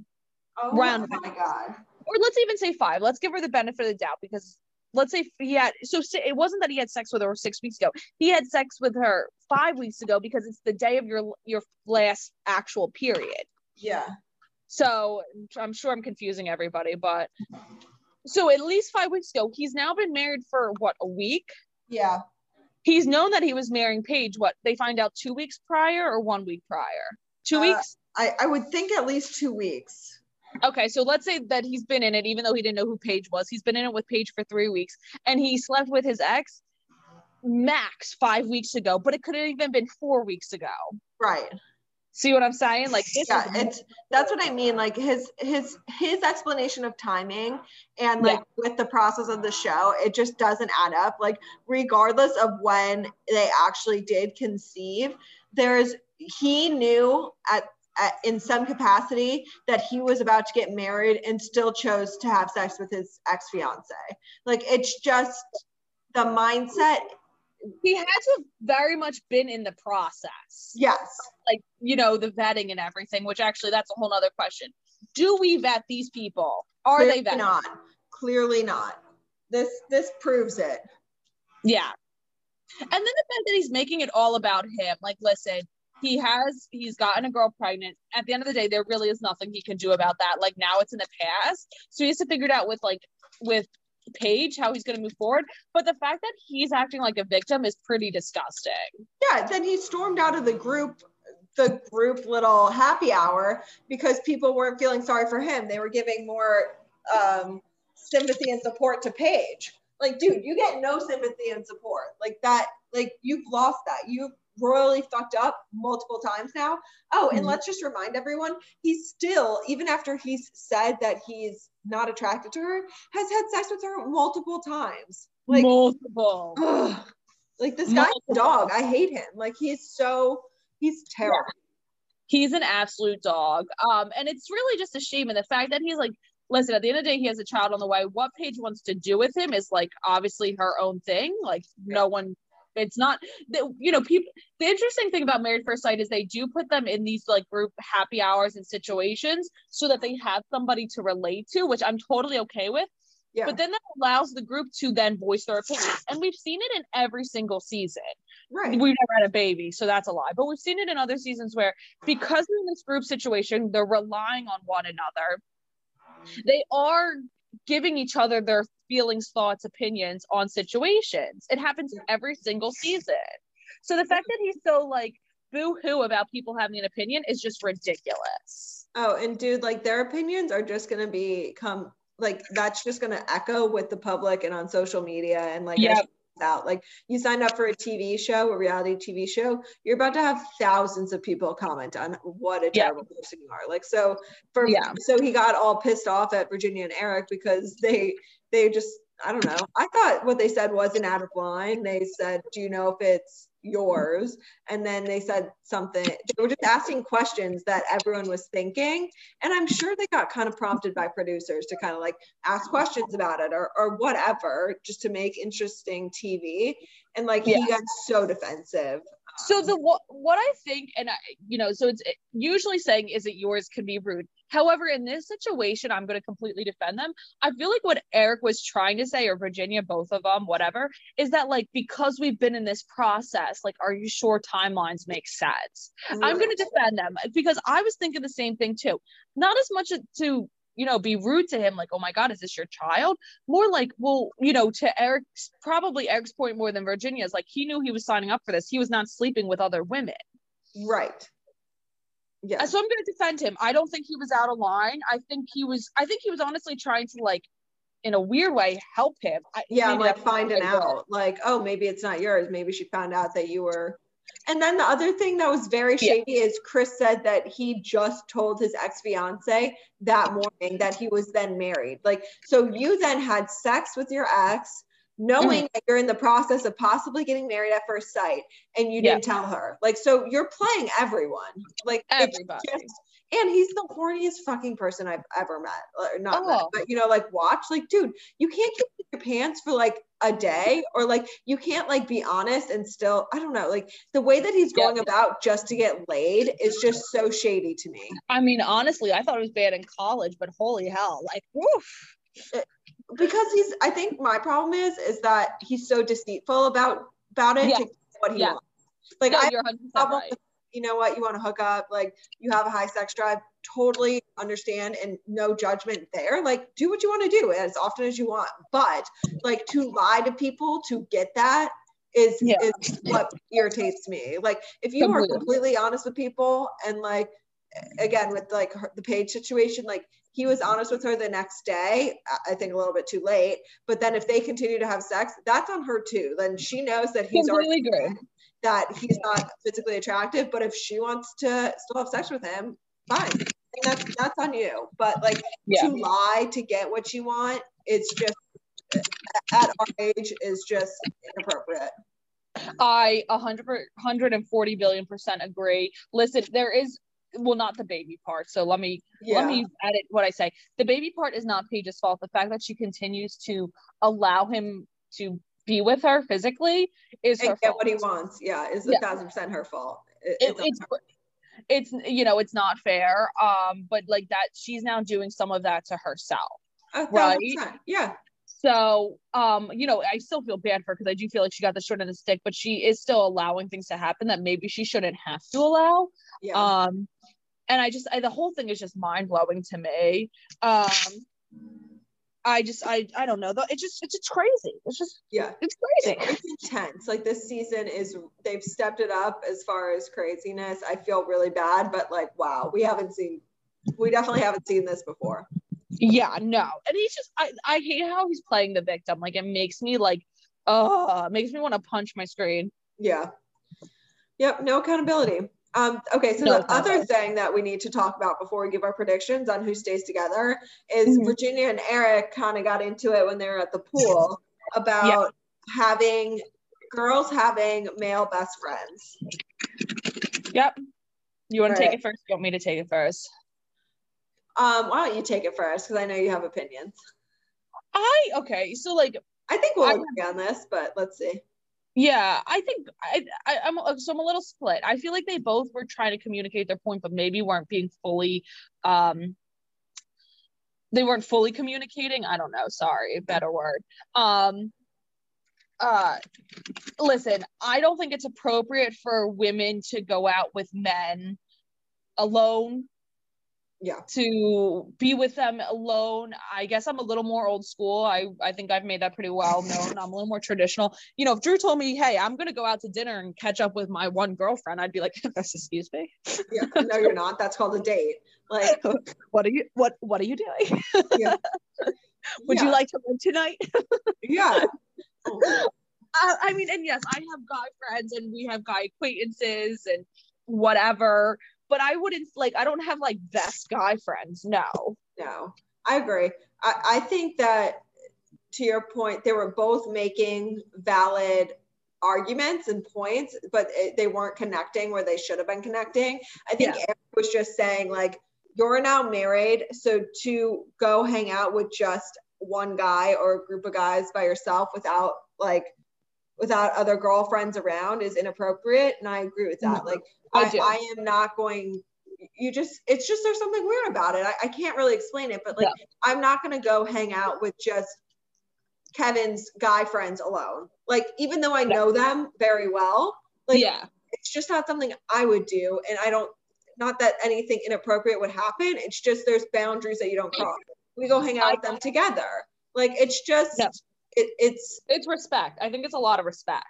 oh round- my god Or let's even say five. Let's give her the benefit of the doubt because let's say he had so it wasn't that he had sex with her six weeks ago. He had sex with her five weeks ago because it's the day of your your last actual period. yeah So I'm sure I'm confusing everybody, but so at least five weeks ago, he's now been married for what a week. yeah He's known that he was marrying Paige. What they find out two weeks prior or one week prior? Two Uh, weeks. I, I would think at least two weeks Okay, so let's say that he's been in it, even though he didn't know who Paige was. He's been in it with Paige for three weeks, and he slept with his ex max five weeks ago, but it could have even been four weeks ago. right See what I'm saying? Like this yeah, is- it's that's what I mean. Like his his his explanation of timing and like Yeah. with the process of the show, it just doesn't add up. Like regardless of when they actually did conceive, there's he knew at, at in some capacity that he was about to get married and still chose to have sex with his ex fiance. Like it's just the mindset. He had to have very much been in the process. Yes. Like, you know, the vetting and everything, which actually that's a whole nother question. Do we vet these people? Are they Clearly vetted? not? Clearly not. This this proves it. Yeah. And then the fact that he's making it all about him. Like, listen, he has he's gotten a girl pregnant. At the end of the day, there really is nothing he can do about that. Like now it's in the past. So he has to figure it out with like with Paige, how he's gonna move forward. But the fact that he's acting like a victim is pretty disgusting. Yeah, then he stormed out of the group, the group little happy hour because people weren't feeling sorry for him. They were giving more um, sympathy and support to Paige. Like, dude, you get no sympathy and support. Like that, like you've lost that. You've royally fucked up multiple times now. Oh, and Mhm. let's just remind everyone, he's still, even after he's said that he's not attracted to her, has had sex with her multiple times. Like, Multiple. Ugh. like this guy's a dog. I hate him. Like he's so he's terrible. he's an absolute dog. Um, and it's really just a shame. And the fact that he's like, listen, at the end of the day, he has a child on the way. What Paige wants to do with him is like obviously her own thing. Like no one, it's not, the- you know, people. The interesting thing about Married First Sight is they do put them in these like group happy hours and situations so that they have somebody to relate to, which I'm totally okay with. Yeah. But then that allows the group to then voice their opinions, and we've seen it in every single season right. we've never had a baby, so that's a lie. But we've seen it in other seasons where because they're in this group situation, they're relying on one another. They are giving each other their feelings, thoughts, opinions on situations. It happens every single season. So the fact that he's so like boo-hoo about people having an opinion is just ridiculous. Oh, and dude, like their opinions are just gonna become like that's just gonna echo with the public and on social media and like Yep. Out. Like you signed up for a TV show, a reality TV show, you're about to have thousands of people comment on what a Yeah. terrible person you are. Like so for Yeah. so he got all pissed off at Virginia and Eric because they they just I don't know. I thought what they said wasn't out of line. They said, Do you know if it's yours? And then they said something. They were just asking questions that everyone was thinking. And I'm sure they got kind of prompted by producers to kind of like ask questions about it or, or whatever, just to make interesting TV. And like he Yeah. got so defensive. So the what what I think, and I, you know, so it's usually saying is it yours can be rude. However, in this situation, I'm going to completely defend them. I feel like what Eric was trying to say, or Virginia, both of them, whatever, is that like because we've been in this process, like, are you sure timelines make sense? I'm going to defend them because I was thinking the same thing too. Not as much to you know be rude to him, like, oh my god, is this your child? More like, well, you know, to Eric's probably Eric's point more than Virginia's. Like he knew he was signing up for this. He was not sleeping with other women. right. Yeah. So I'm going to defend him. I don't think he was out of line. I think he was. I think he was honestly trying to like, in a weird way, help him. I, yeah, like finding the right word. out, like, oh, maybe it's not yours. Maybe she found out that you were. And then the other thing that was very Yeah. shady is Chris said that he just told his ex fiance that morning that he was then married. Like, so you then had sex with your ex, knowing mm. that you're in the process of possibly getting married at first sight, and you Yeah. didn't tell her. Like, so you're playing everyone. Like, it's Everybody. just- and he's the horniest fucking person I've ever met. Or not met, Oh. but you know, like watch. Like, dude, you can't keep your pants for like a day, or like you can't like be honest and still, I don't know, like the way that he's Yeah. going about just to get laid is just so shady to me. I mean, honestly, I thought it was bad in college, but holy hell, like, woof. Uh, because he's I think my problem is is that he's so deceitful about about it Yeah. to get what he Yeah. wants. Like no, I you're 100 percent problem right. with, you know what, you want to hook up, like you have a high sex drive, totally understand and no judgment there. Like do what you want to do as often as you want. But like to lie to people to get that is Yeah. is what irritates me. Like if you are Completely. completely honest with people and like again with like her, the Paige situation, like he was honest with her the next day. I- think a little bit too late. But then if they continue to have sex, that's on her too. Then she knows that he's already Completely agree. That he's not physically attractive, but if she wants to still have sex with him, fine. And that's that's on you. But like Yeah. to lie to get what you want, it's just at our age is just inappropriate. I hundred 140 billion percent agree. Listen, there is well not the baby part. So let me Yeah. let me edit what I say. The baby part is not Paige's fault. The fact that she continues to allow him to be with her physically is her get fault. what he wants. Yeah, is a Yeah. thousand percent her fault. It- It- it's it's it's you know it's not fair. Um, but like that she's now doing some of that to herself. Right. percent. Yeah. So, um, you know, I still feel bad for her because I do feel like she got the short end of the stick, but she is still allowing things to happen that maybe she shouldn't have to allow. Yeah. Um, and I just, I, the whole thing is just mind blowing to me. Um, I just, I, I don't know though. It's just, it's just crazy. It's just, yeah. it's crazy. It's intense. Like this season is they've stepped it up as far as craziness. I feel really bad, but like wow, we haven't seen we definitely haven't seen this before. Yeah, no. And he's just, I, I hate how he's playing the victim. Like it makes me like, oh, makes me want to punch my screen. Yeah. Yep, no accountability. Um, okay, so No the other thing that we need to talk about before we give our predictions on who stays together is Mhm. Virginia and Eric kind of got into it when they were at the pool (laughs) about having girls having male best friends. Yep. You want to take it first? You want me to take it first? Um, why don't you take it first? Because I know you have opinions. I, okay. So like, I think we'll I- agree on this, but let's see. Yeah, I think I, I I'm so I'm a little split. I feel like they both were trying to communicate their point, but maybe weren't being fully um they weren't fully communicating. I don't know, sorry, better word. Um uh listen, I don't think it's appropriate for women to go out with men alone Yeah. to be with them alone. I guess I'm a little more old school. I, I think I've made that pretty well known. I'm a little more traditional. You know, if Drew told me, hey, I'm gonna go out to dinner and catch up with my one girlfriend, I'd be like, (laughs) excuse me. Yeah. No, you're not. That's called a date. Like, (laughs) What are you what what are you doing? Yeah. (laughs) Would yeah. you like to live tonight? Yeah. uh, I mean, and yes, I have guy friends and we have guy acquaintances and whatever, but I wouldn't like I don't have like best guy friends. No. No, I agree. I, I think that to your point, they were both making valid arguments and points, but it, they weren't connecting where they should have been connecting. I think Eric was just saying, like, you're now married, so to go hang out with just one guy or a group of guys by yourself without like without other girlfriends around is inappropriate and i agree with that Mhm. like I I. I am not going you just it's just there's something weird about it i, I can't really explain it but like i'm not going to go hang out with just kevin's guy friends alone like even though i Yeah. know them very well like yeah. it's just not something i would do and i don't not that anything inappropriate would happen it's just there's boundaries that you don't cross we go hang out with them together like it's just. It, it's It's respect. I think it's a lot of respect.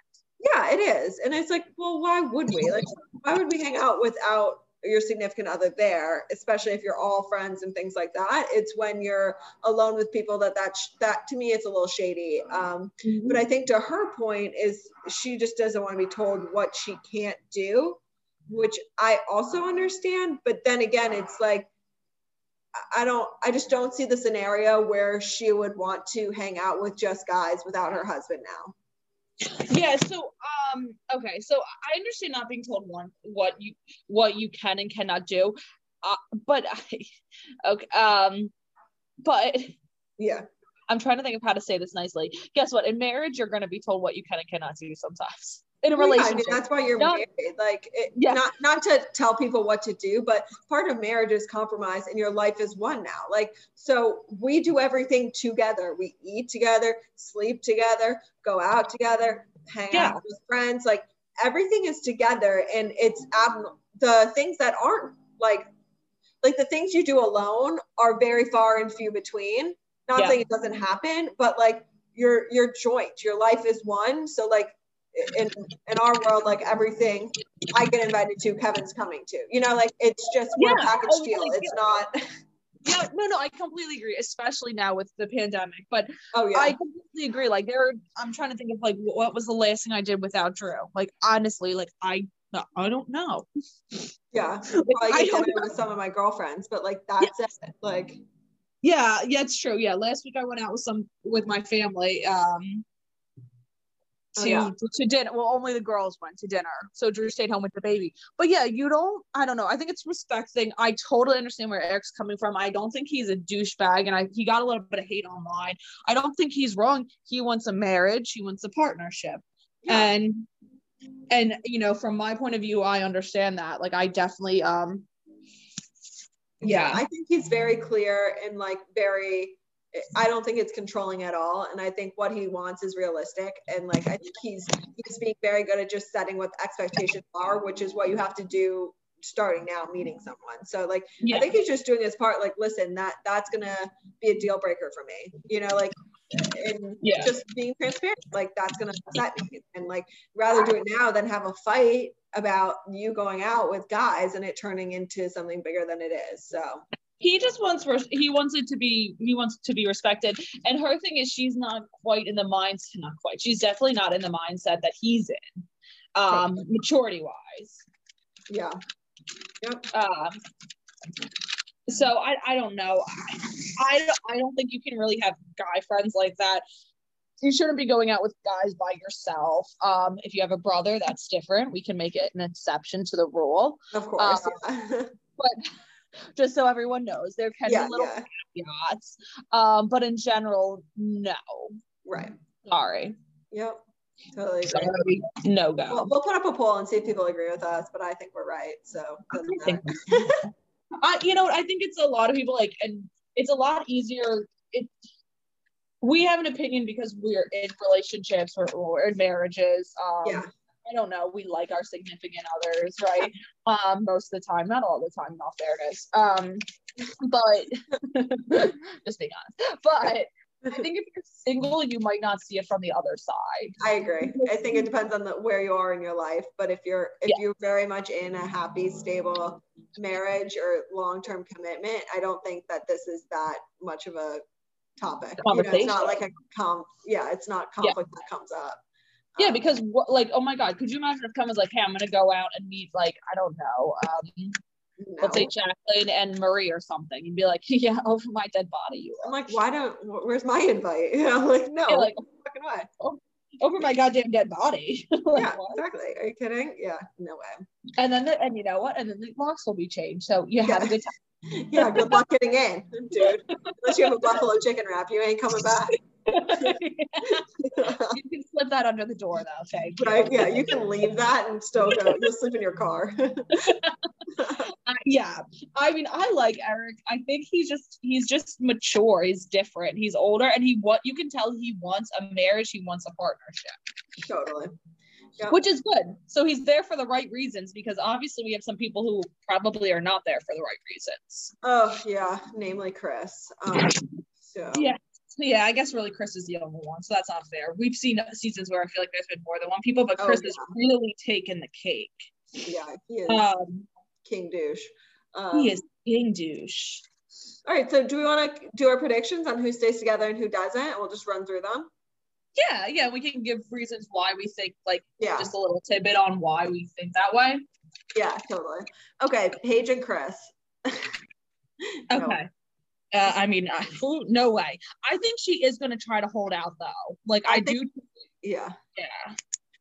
yeah it is. And it's like well why would we? Like why would we hang out without your significant other there especially if you're all friends and things like that? It's when you're alone with people that that sh- that to me it's a little shady. Um but i think to her point is she just doesn't want to be told what she can't do which i also understand. But then again it's like I- don't i just don't see the scenario where she would want to hang out with just guys without her husband now. Yeah so um okay so i understand not being told one what you what you can and cannot do uh, but I, okay um but yeah. I'm trying to think of how to say this nicely. Guess what? In marriage you're going to be told what you can and cannot do sometimes in a Well, yeah, relationship I mean, that's why you're married. Like, it, Yeah. not not to tell people what to do, but part of marriage is compromise, and your life is one now. Like, so we do everything together. We eat together, sleep together, go out together, hang Yeah. out with friends. Like, everything is together, and it's ab- the things that aren't like like the things you do alone are very far and few between. Not saying it doesn't happen, but like your your joint, your life is one. So like in in our world, like everything I get invited to, Kevin's coming to. You know, like it's just Yeah. a package deal. like, It's not. (laughs) yeah no no i completely agree especially now with the pandemic but Oh yeah. I completely agree. Like there, I'm trying to think of like what was the last thing I did without Drew. Like honestly, like I I don't know. (laughs) Yeah, (laughs) like, I dinner with some of my girlfriends, but like that's yeah. it. Like, yeah, yeah, it's true. Yeah, last week I went out with some with my family. Um, to, oh, yeah. to, dinner. Well, only the girls went to dinner, so Drew stayed home with the baby. But yeah, you don't. I don't know. I think it's respect thing. I totally understand where Eric's coming from. I don't think he's a douchebag, and I he got a little bit of hate online. I don't think he's wrong. He wants a marriage. He wants a partnership, yeah. and and you know, from my point of view, I understand that. Like, I definitely um. Yeah, I think he's very clear and like very I don't think it's controlling at all. And I think what he wants is realistic. And like I think he's he's being very good at just setting what the expectations are, which is what you have to do starting now meeting someone. So like yeah. I think he's just doing his part, like, listen, that that's gonna be a deal breaker for me. You know, like and yeah. just being transparent, like that's gonna upset me. And like rather do it now than have a fight about you going out with guys and it turning into something bigger than it is. So he just wants he wants it to be he wants to be respected and her thing is she's not quite in the mindset not quite she's definitely not in the mindset that he's in um maturity wise yeah yep um so i i don't know I, I i don't think you can really have guy friends like that you shouldn't be going out with guys by yourself. Um, if you have a brother, that's different. We can make it an exception to the rule. Of course. Um, yeah. (laughs) but just so everyone knows. There can yeah, be little yeah. caveats, um, but in general, no. Right. Sorry. Yep. Totally Sorry. No go. We'll, we'll, put up a poll and see if people agree with us, but I think we're right. So I think, (laughs) I, you know, I think it's a lot of people like, and it's a lot easier. It we have an opinion because we're in relationships or, or in marriages. Um, yeah I don't know, we like our significant others, right? (laughs) Um, most of the time, not all the time, in all fairness. Um, but (laughs) just being honest. But I think if you're single, you might not see it from the other side. I agree. I think it depends on the, where you are in your life. But if you're if yeah. you're very much in a happy, stable marriage or long-term commitment, I don't think that this is that much of a topic. You know, it's not like a com yeah, it's not conflict yeah. that comes up. Yeah, um, because what, like, oh my God, could you imagine if Tom like, hey, I'm gonna go out and meet like, I don't know, um, no. let's say Jacqueline and Marie or something, and be like, (laughs) yeah, over my dead body, you. Are. I'm like, why don't? Where's my invite? (laughs) You know, like, no, yeah, like, fucking. (laughs) Oh, over my goddamn dead body. like, yeah, what? exactly. Are you kidding? Yeah, no way. And then, the, and you know what? And then the locks will be changed. So you yeah. have a good time. yeah, good luck getting in, dude. Unless you have a buffalo chicken wrap, you ain't coming back. (laughs) you can slip that under the door though, okay? (laughs) Right. Yeah, you can leave that and still go. You'll sleep in your car. (laughs) uh, yeah. I mean, I like Eric. I think he's just he's just mature. He's different. He's older and he what you can tell he wants a marriage, he wants a partnership. Totally. Yep. Which is good. So he's there for the right reasons because obviously we have some people who probably are not there for the right reasons. Oh yeah, namely Chris. Um, so yeah, yeah, I guess really Chris is the only one, so that's not fair. We've seen seasons where I feel like there's been more than one people, but oh, Chris oh, yeah. has really taken the cake. Yeah, he is um, king douche. Um, he is king douche. All right, so do we want to do our predictions on who stays together and who doesn't? We'll just run through them. Yeah, yeah, we can give reasons why we think, like, yeah. just a little tidbit on why we think that way. Yeah, totally. Okay, Paige and Chris. (laughs) okay. Uh, I mean, (laughs) no way. I think she is going to try to hold out though. Like I, I think, do. Yeah. Yeah.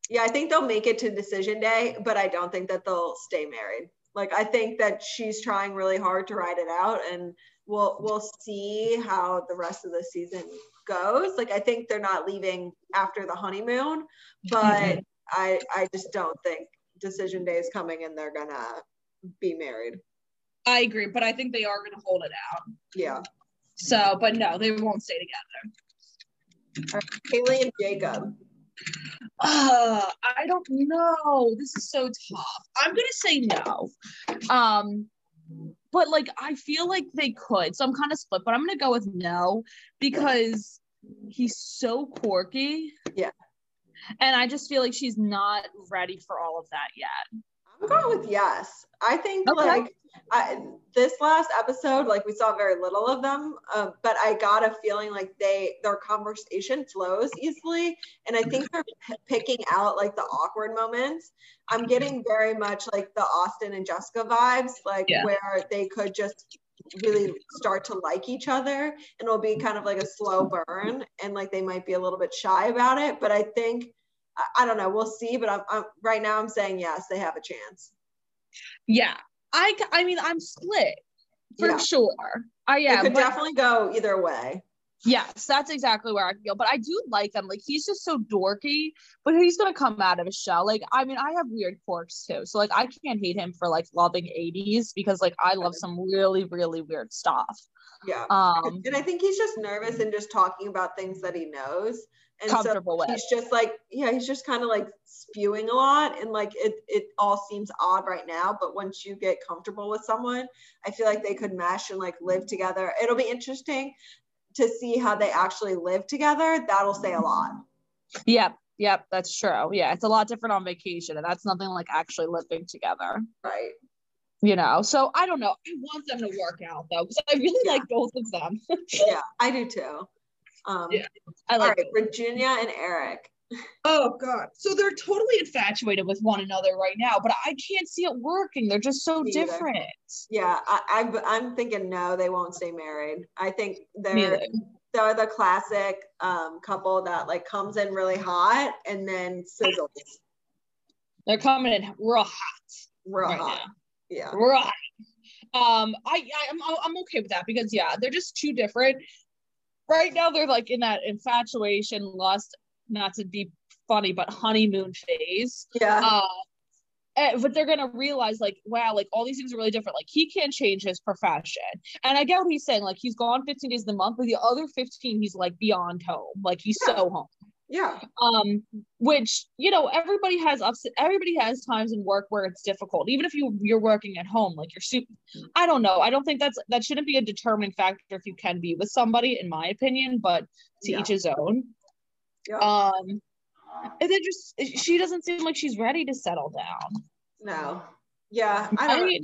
Yeah, I think they'll make it to decision day, but I don't think that they'll stay married. Like I think that she's trying really hard to ride it out, and we'll we'll see how the rest of the season goes. Like I think they're not leaving after the honeymoon, but mm-hmm. I I just don't think decision day is coming and they're gonna be married. I agree, but I think they are going to hold it out. Yeah. So, but no, they won't stay together. Right, Haley and Jacob. Uh, I don't know. This is so tough. I'm gonna say no. Um, but like I feel like they could, so I'm kind of split. But I'm gonna go with no because he's so quirky. Yeah. And I just feel like she's not ready for all of that yet. I'm going with yes. I think Okay. like I, this last episode, like we saw very little of them, uh, but I got a feeling like they their conversation flows easily, and I think they're p- picking out like the awkward moments. I'm getting very much like the Austin and Jessica vibes, like Yeah. where they could just really start to like each other, and it'll be kind of like a slow burn, and like they might be a little bit shy about it. But I think I, I don't know, we'll see. But I'm, I'm right now I'm saying yes, they have a chance. Yeah. I I mean I'm split for Yeah. sure. I it am. could but- definitely go either way. Yes, that's exactly where I feel. But I do like him. Like he's just so dorky, but he's gonna come out of his shell. Like I mean, I have weird quirks too. So like I can't hate him for like loving 80s because like I love some really, really weird stuff. Yeah. Um and I think he's just nervous and just talking about things that he knows. And so with. he's just like, yeah, he's just kind of like spewing a lot. And like it it all seems odd right now. But once you get comfortable with someone, I feel like they could mesh and like live together. It'll be interesting to see how they actually live together. That'll say a lot. Yep, yep, that's true. Yeah, it's a lot different on vacation, and that's nothing like actually living together. Right. You know, so I don't know. I want them to work out though, because I really Yeah. like both of them. (laughs) Yeah, I do too. Um Yeah. I all like. right, Virginia and Eric. (laughs) Oh God! So they're totally infatuated with one another right now, but I can't see it working. They're just so Me either. different. Yeah, I, I I'm thinking no, they won't stay married. I think they're Neither. they're the classic um, couple that like comes in really hot and then sizzles (laughs) They're coming in real hot real right hot. now. Yeah, Right. Um, I, I I'm I'm okay with that because yeah, they're just too different. Right now, they're like in that infatuation, lust, not to be funny, but honeymoon phase. yeah, Uh, eh, but they're gonna realize like, wow, like all these things are really different. Like he can't change his profession, and I get what he's saying. Like he's gone 15 days in the month, but the other 15 he's like beyond home. Like he's Yeah. so home yeah, um which you know everybody has ups everybody has times in work where it's difficult even if you you're working at home like you're super i don't know i don't think that's that shouldn't be a determining factor if you can be with somebody in my opinion but to Yeah. each his own yeah. um and then just she doesn't seem like she's ready to settle down no, yeah. I don't. right?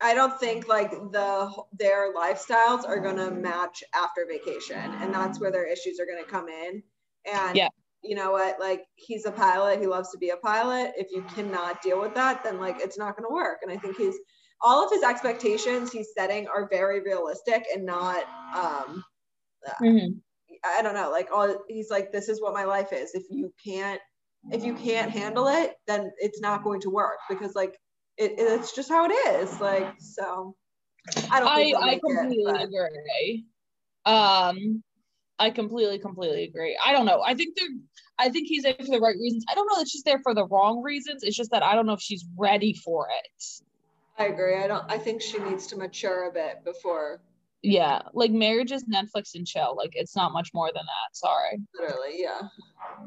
I don't think like the their lifestyles are gonna match after vacation, and that's where their issues are gonna come in. And Yeah. you know what? Like he's a pilot. He loves to be a pilot. If you cannot deal with that, then like it's not gonna work. And I think he's all of his expectations he's setting are very realistic and not um Mhm. I don't know, like all he's like, this is what my life is. If you can't, if you can't handle it, then it's not going to work because like it, it's just how it is. Like so, I don't. I, I make it, completely agree. Um, I completely, completely agree. I don't know. I think they're. I think he's there for the right reasons. I don't know that she's there for the wrong reasons. It's just that I don't know if she's ready for it. I agree. I don't. I think she needs to mature a bit before. Yeah, like marriage is Netflix and chill. Like it's not much more than that. Sorry. Literally, yeah.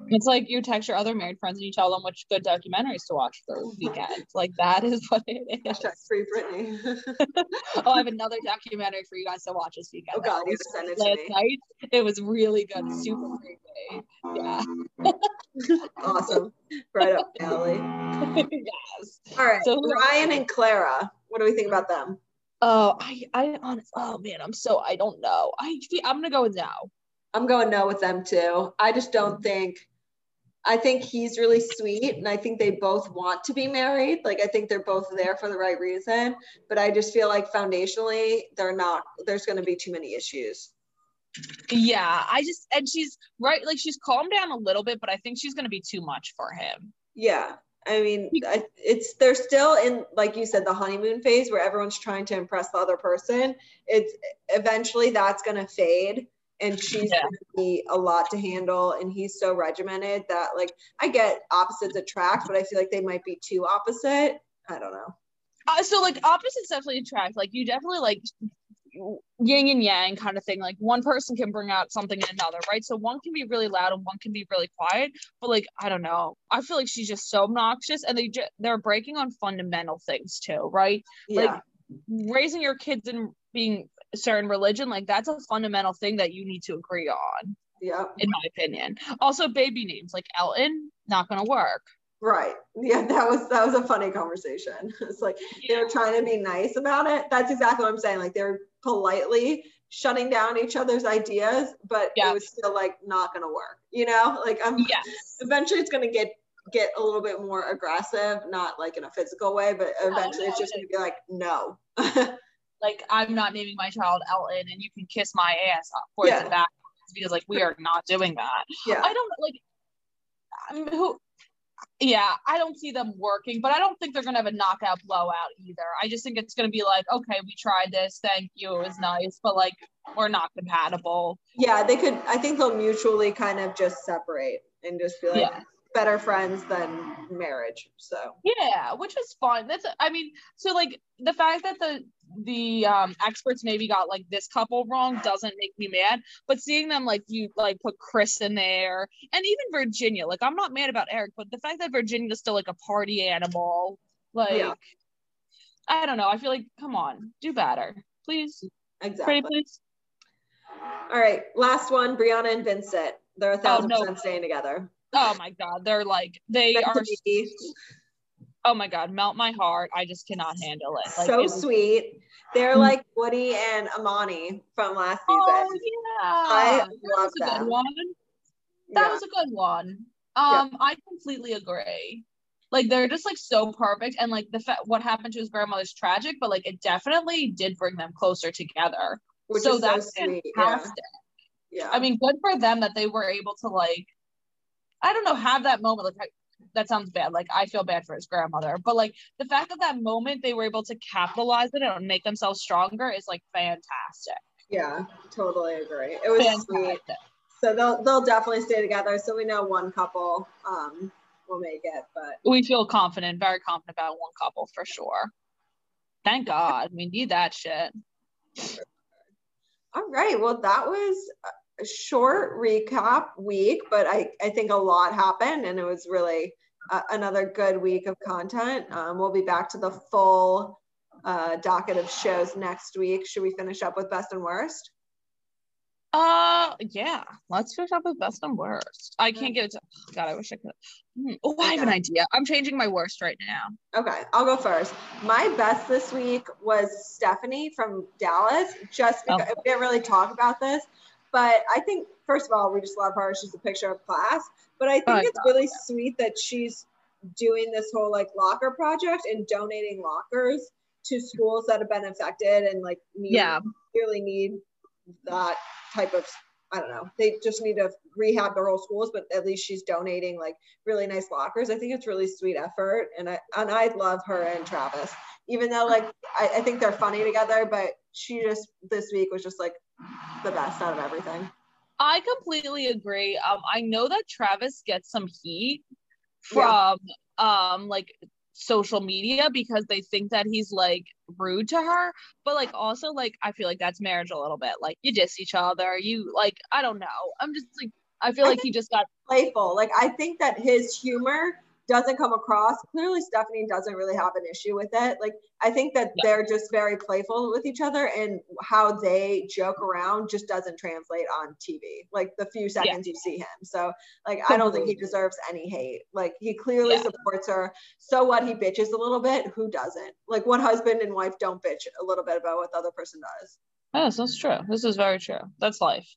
It's like you text your other married friends and you tell them which good documentaries to watch for the weekend. like that is (laughs) what it is. Free Britney. (laughs) Oh, I have another documentary for you guys to watch this weekend. Oh, God, you sent it to last me. night. It was really good. Super creepy. Yeah. (laughs) awesome. Right up alley. yes. All right. So Ryan and Clara. What do we think about them? Oh, I, I, honest, oh man, I'm so, I don't know. I, feel- I'm gonna go with no. I'm going no with them too. I just don't mm. think. I think he's really sweet, and I think they both want to be married. Like I think they're both there for the right reason, but I just feel like foundationally they're not. There's going to be too many issues. Yeah, I just, and she's right, like she's calmed down a little bit, but I think she's gonna be too much for him. Yeah, I mean, it's they're still in, like you said, the honeymoon phase where everyone's trying to impress the other person. It's eventually that's going to fade, and she's Yeah. going to be a lot to handle, and he's so regimented that, like, I get opposites attract, but I feel like they might be too opposite. I don't know. Uh, so like opposites definitely attract. Like you definitely like yin and yang kind of thing. Like one person can bring out something in another, right? So one can be really loud and one can be really quiet. But like I don't know, I feel like she's just so obnoxious, and they ju- they're breaking on fundamental things too, right? Yeah, Like raising your kids and being a certain religion, like that's a fundamental thing that you need to agree on, yeah, in my opinion. Also, baby names like Elton, not gonna work. Right. Yeah, that was that was a funny conversation. (laughs) It's like they were trying to be nice about it. That's exactly what I'm saying. Like they're politely shutting down each other's ideas, but Yeah. it was still like not gonna work. You know, like I'm Yes. eventually it's gonna get get a little bit more aggressive, not like in a physical way, but eventually it's just gonna be like no. (laughs) Like I'm not naming my child Elton, and you can kiss my ass forwards Yeah. and backwards because like we are not doing that. yeah. I don't like. I mean, who? Yeah, I don't see them working, but I don't think they're gonna have a knockout blowout either. I just think it's gonna be like, okay, we tried this, thank you, it was nice, but like we're not compatible. Yeah, they could I think they'll mutually kind of just separate and just be like Yeah. Better friends than marriage. So Yeah, which is fun. That's I mean, so like the fact that the the um experts maybe got like this couple wrong doesn't make me mad, but seeing them like you like put Chris in there and even Virginia, like I'm not mad about Eric, but the fact that Virginia's still like a party animal, like Yeah. I don't know. I feel like come on, do better. Please. exactly. Pretty please. All right, last one, Brianna and Vincent. They're a thousand Oh, no. percent staying together. Oh my god, they're like they are oh my god, melt my heart. I just cannot handle it. Like so it was- sweet. They're Mm. like Woody and Amani from last season. Oh yeah. I that was a them. good one. That Yeah. was a good one. Yeah. Um, I completely agree. Like they're just like so perfect, and like the fact what happened to his grandmother's tragic, but like it definitely did bring them closer together. Which so is so that's sweet. Yeah. Fantastic. yeah. I mean, good for them that they were able to like, I don't know, have that moment. Like I- that sounds bad. Like I feel bad for his grandmother, but like the fact that that moment they were able to capitalize it and make themselves stronger is like fantastic. yeah, totally agree. It was sweet. So they'll they'll definitely stay together. So we know one couple um will make it, but we feel confident, very confident about one couple for sure. Thank God. We need that shit. all right. Well, that was short recap week, but I I think a lot happened, and it was really uh, another good week of content. Um, we'll be back to the full uh, docket of shows next week. Should we finish up with best and worst? Uh yeah. Let's finish up with best and worst. I can't get it to God, I wish I could. Hmm. Oh, I have an idea. I'm changing my worst right now. Okay, I'll go first. My best this week was Stephanie from Dallas. Just Oh. because we didn't really talk about this, but I think first of all, we just love her. She's a picture of class. But I think Oh, it's really sweet that she's doing this whole like locker project and donating lockers to schools that have been affected and like need, Yeah. really need that type of I don't know. They just need to rehab their whole schools, but at least she's donating like really nice lockers. I think it's really sweet effort, and I and I love her and Travis. Even though like I, I think they're funny together, but she just this week was just like the best out of everything. I completely agree. Um, I know that Travis gets some heat Yeah. from um like social media because they think that he's like rude to her, but like also like I feel like that's marriage a little bit. Like you diss each other, you like I don't know. I'm just like I feel I like he just got Playful. Like I think that his humor doesn't come across. Clearly, Stephanie doesn't really have an issue with it. Like I think that Yeah. they're just very playful with each other, and how they joke around just doesn't translate on TV. Like the few seconds you see him. So like I don't think he deserves any hate. Like he clearly Yeah. supports her. So what? He bitches a little bit. Who doesn't? Like what husband and wife don't bitch a little bit about what the other person does? Yes, that's true. This is very true. That's life.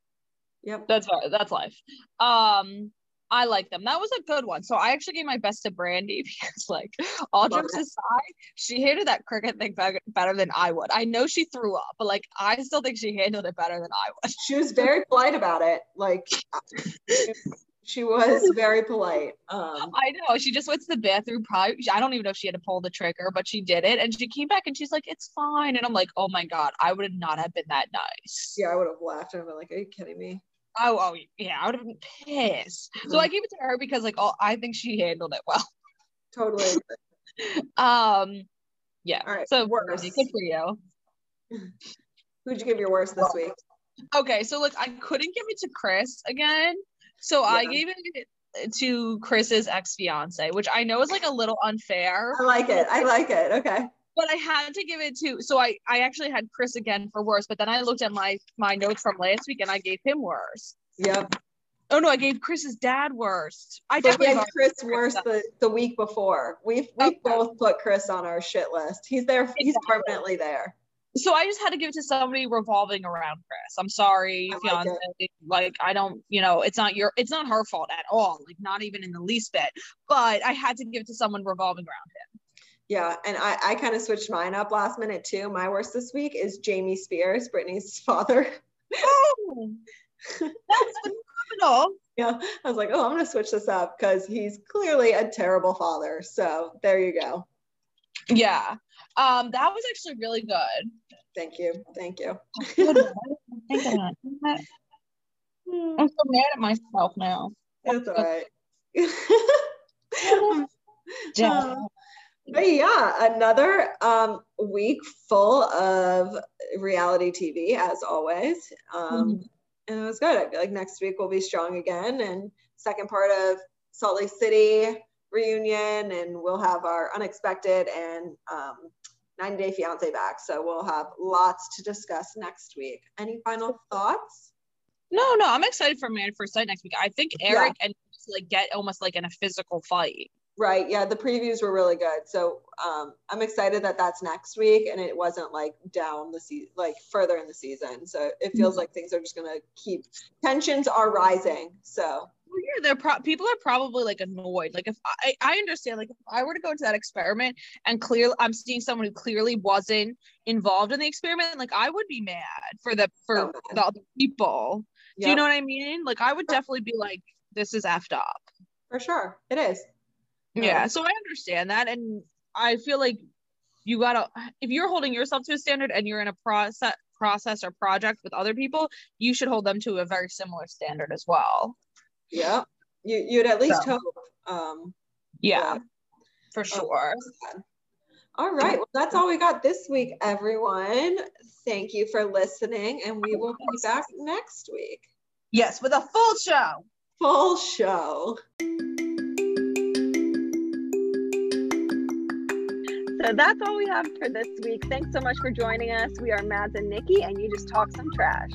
Yep. That's that's life. Um, I like them. That was a good one. So I actually gave my best to Brandi (laughs) because, like, all jokes it. aside, she handled that cricket thing better, than I would. I know she threw up, but like, I still think she handled it better than I would. She was very polite about it. Like (laughs) she was very polite. Um, I know she just went to the bathroom. Probably, I don't even know if she had to pull the trigger, but she did it, and she came back and she's like, "It's fine." And I'm like, "Oh my god, I would not have been that nice." yeah, I would have laughed and I've been like, "Are you kidding me?" Oh, oh yeah, I would have been pissed. So I gave it to her because like, oh, I think she handled it well. Totally. (laughs) Um, yeah. All right, So worst. Good for you. Who'd you give your worst this week? Okay, so look, I couldn't give it to Chris again, so I gave it to Chris's ex fiance, which I know is like a little unfair, I like it. I like it. Okay. But I had to give it to. So I I actually had Chris again for worst, but then I looked at my my notes from last week and I gave him worst. Yep. Oh no, I gave Chris's dad worst. I But definitely had Chris worse the, the week before. We've we Okay. both put Chris on our shit list. He's there. He's Exactly. permanently there. so I just had to give it to somebody revolving around Chris. I'm sorry, I like fiance. Like I don't, you know, it's not your, it's not her fault at all. Like not even in the least bit. But I had to give it to someone revolving around him. Yeah, and I I kind of switched mine up last minute too. My worst this week is Jamie Spears, Britney's (laughs) father. Oh, that's (laughs) phenomenal. Yeah, I was like, oh, I'm gonna switch this up because he's clearly a terrible father. So there you go. Yeah. Um, that was actually really good. Thank you, thank you. (laughs) Good one. I didn't think of that. I'm so mad at myself now. It's all right. Yeah. But yeah, another um, week full of reality TV as always. Um, And it was good. I feel like next week we'll be strong again. And second part of Salt Lake City reunion, and we'll have our unexpected and um, 90 Day Fiance back. So we'll have lots to discuss next week. Any final thoughts? No, no, I'm excited for Married First Sight next week. I think Eric and like get almost like in a physical fight. Right. Yeah. The previews were really good. So um, I'm excited that that's next week and it wasn't like down the season, like further in the season. So it feels like things are just going to keep tensions are rising. So Well, yeah, they're pro- people are probably like annoyed. Like if I, I understand, like if I were to go into that experiment and clearly I'm seeing someone who clearly wasn't involved in the experiment, like I would be mad for the for Oh, the other people. Do you know what I mean? Like I would definitely be like, this is effed up. for sure. It is. Yeah. So I understand that, and I feel like you gotta if you're holding yourself to a standard and you're in a process process or project with other people, you should hold them to a very similar standard as well. Yeah. You, you'd at least So. hope. Um, Yeah, Yeah. for Oh, sure. all right. Well, that's all we got this week, everyone. Thank you for listening, and we will be back next week. Yes, with a full show. Full show. So that's all we have for this week. Thanks so much for joining us. We are Mads and Niki, and you just talk some trash.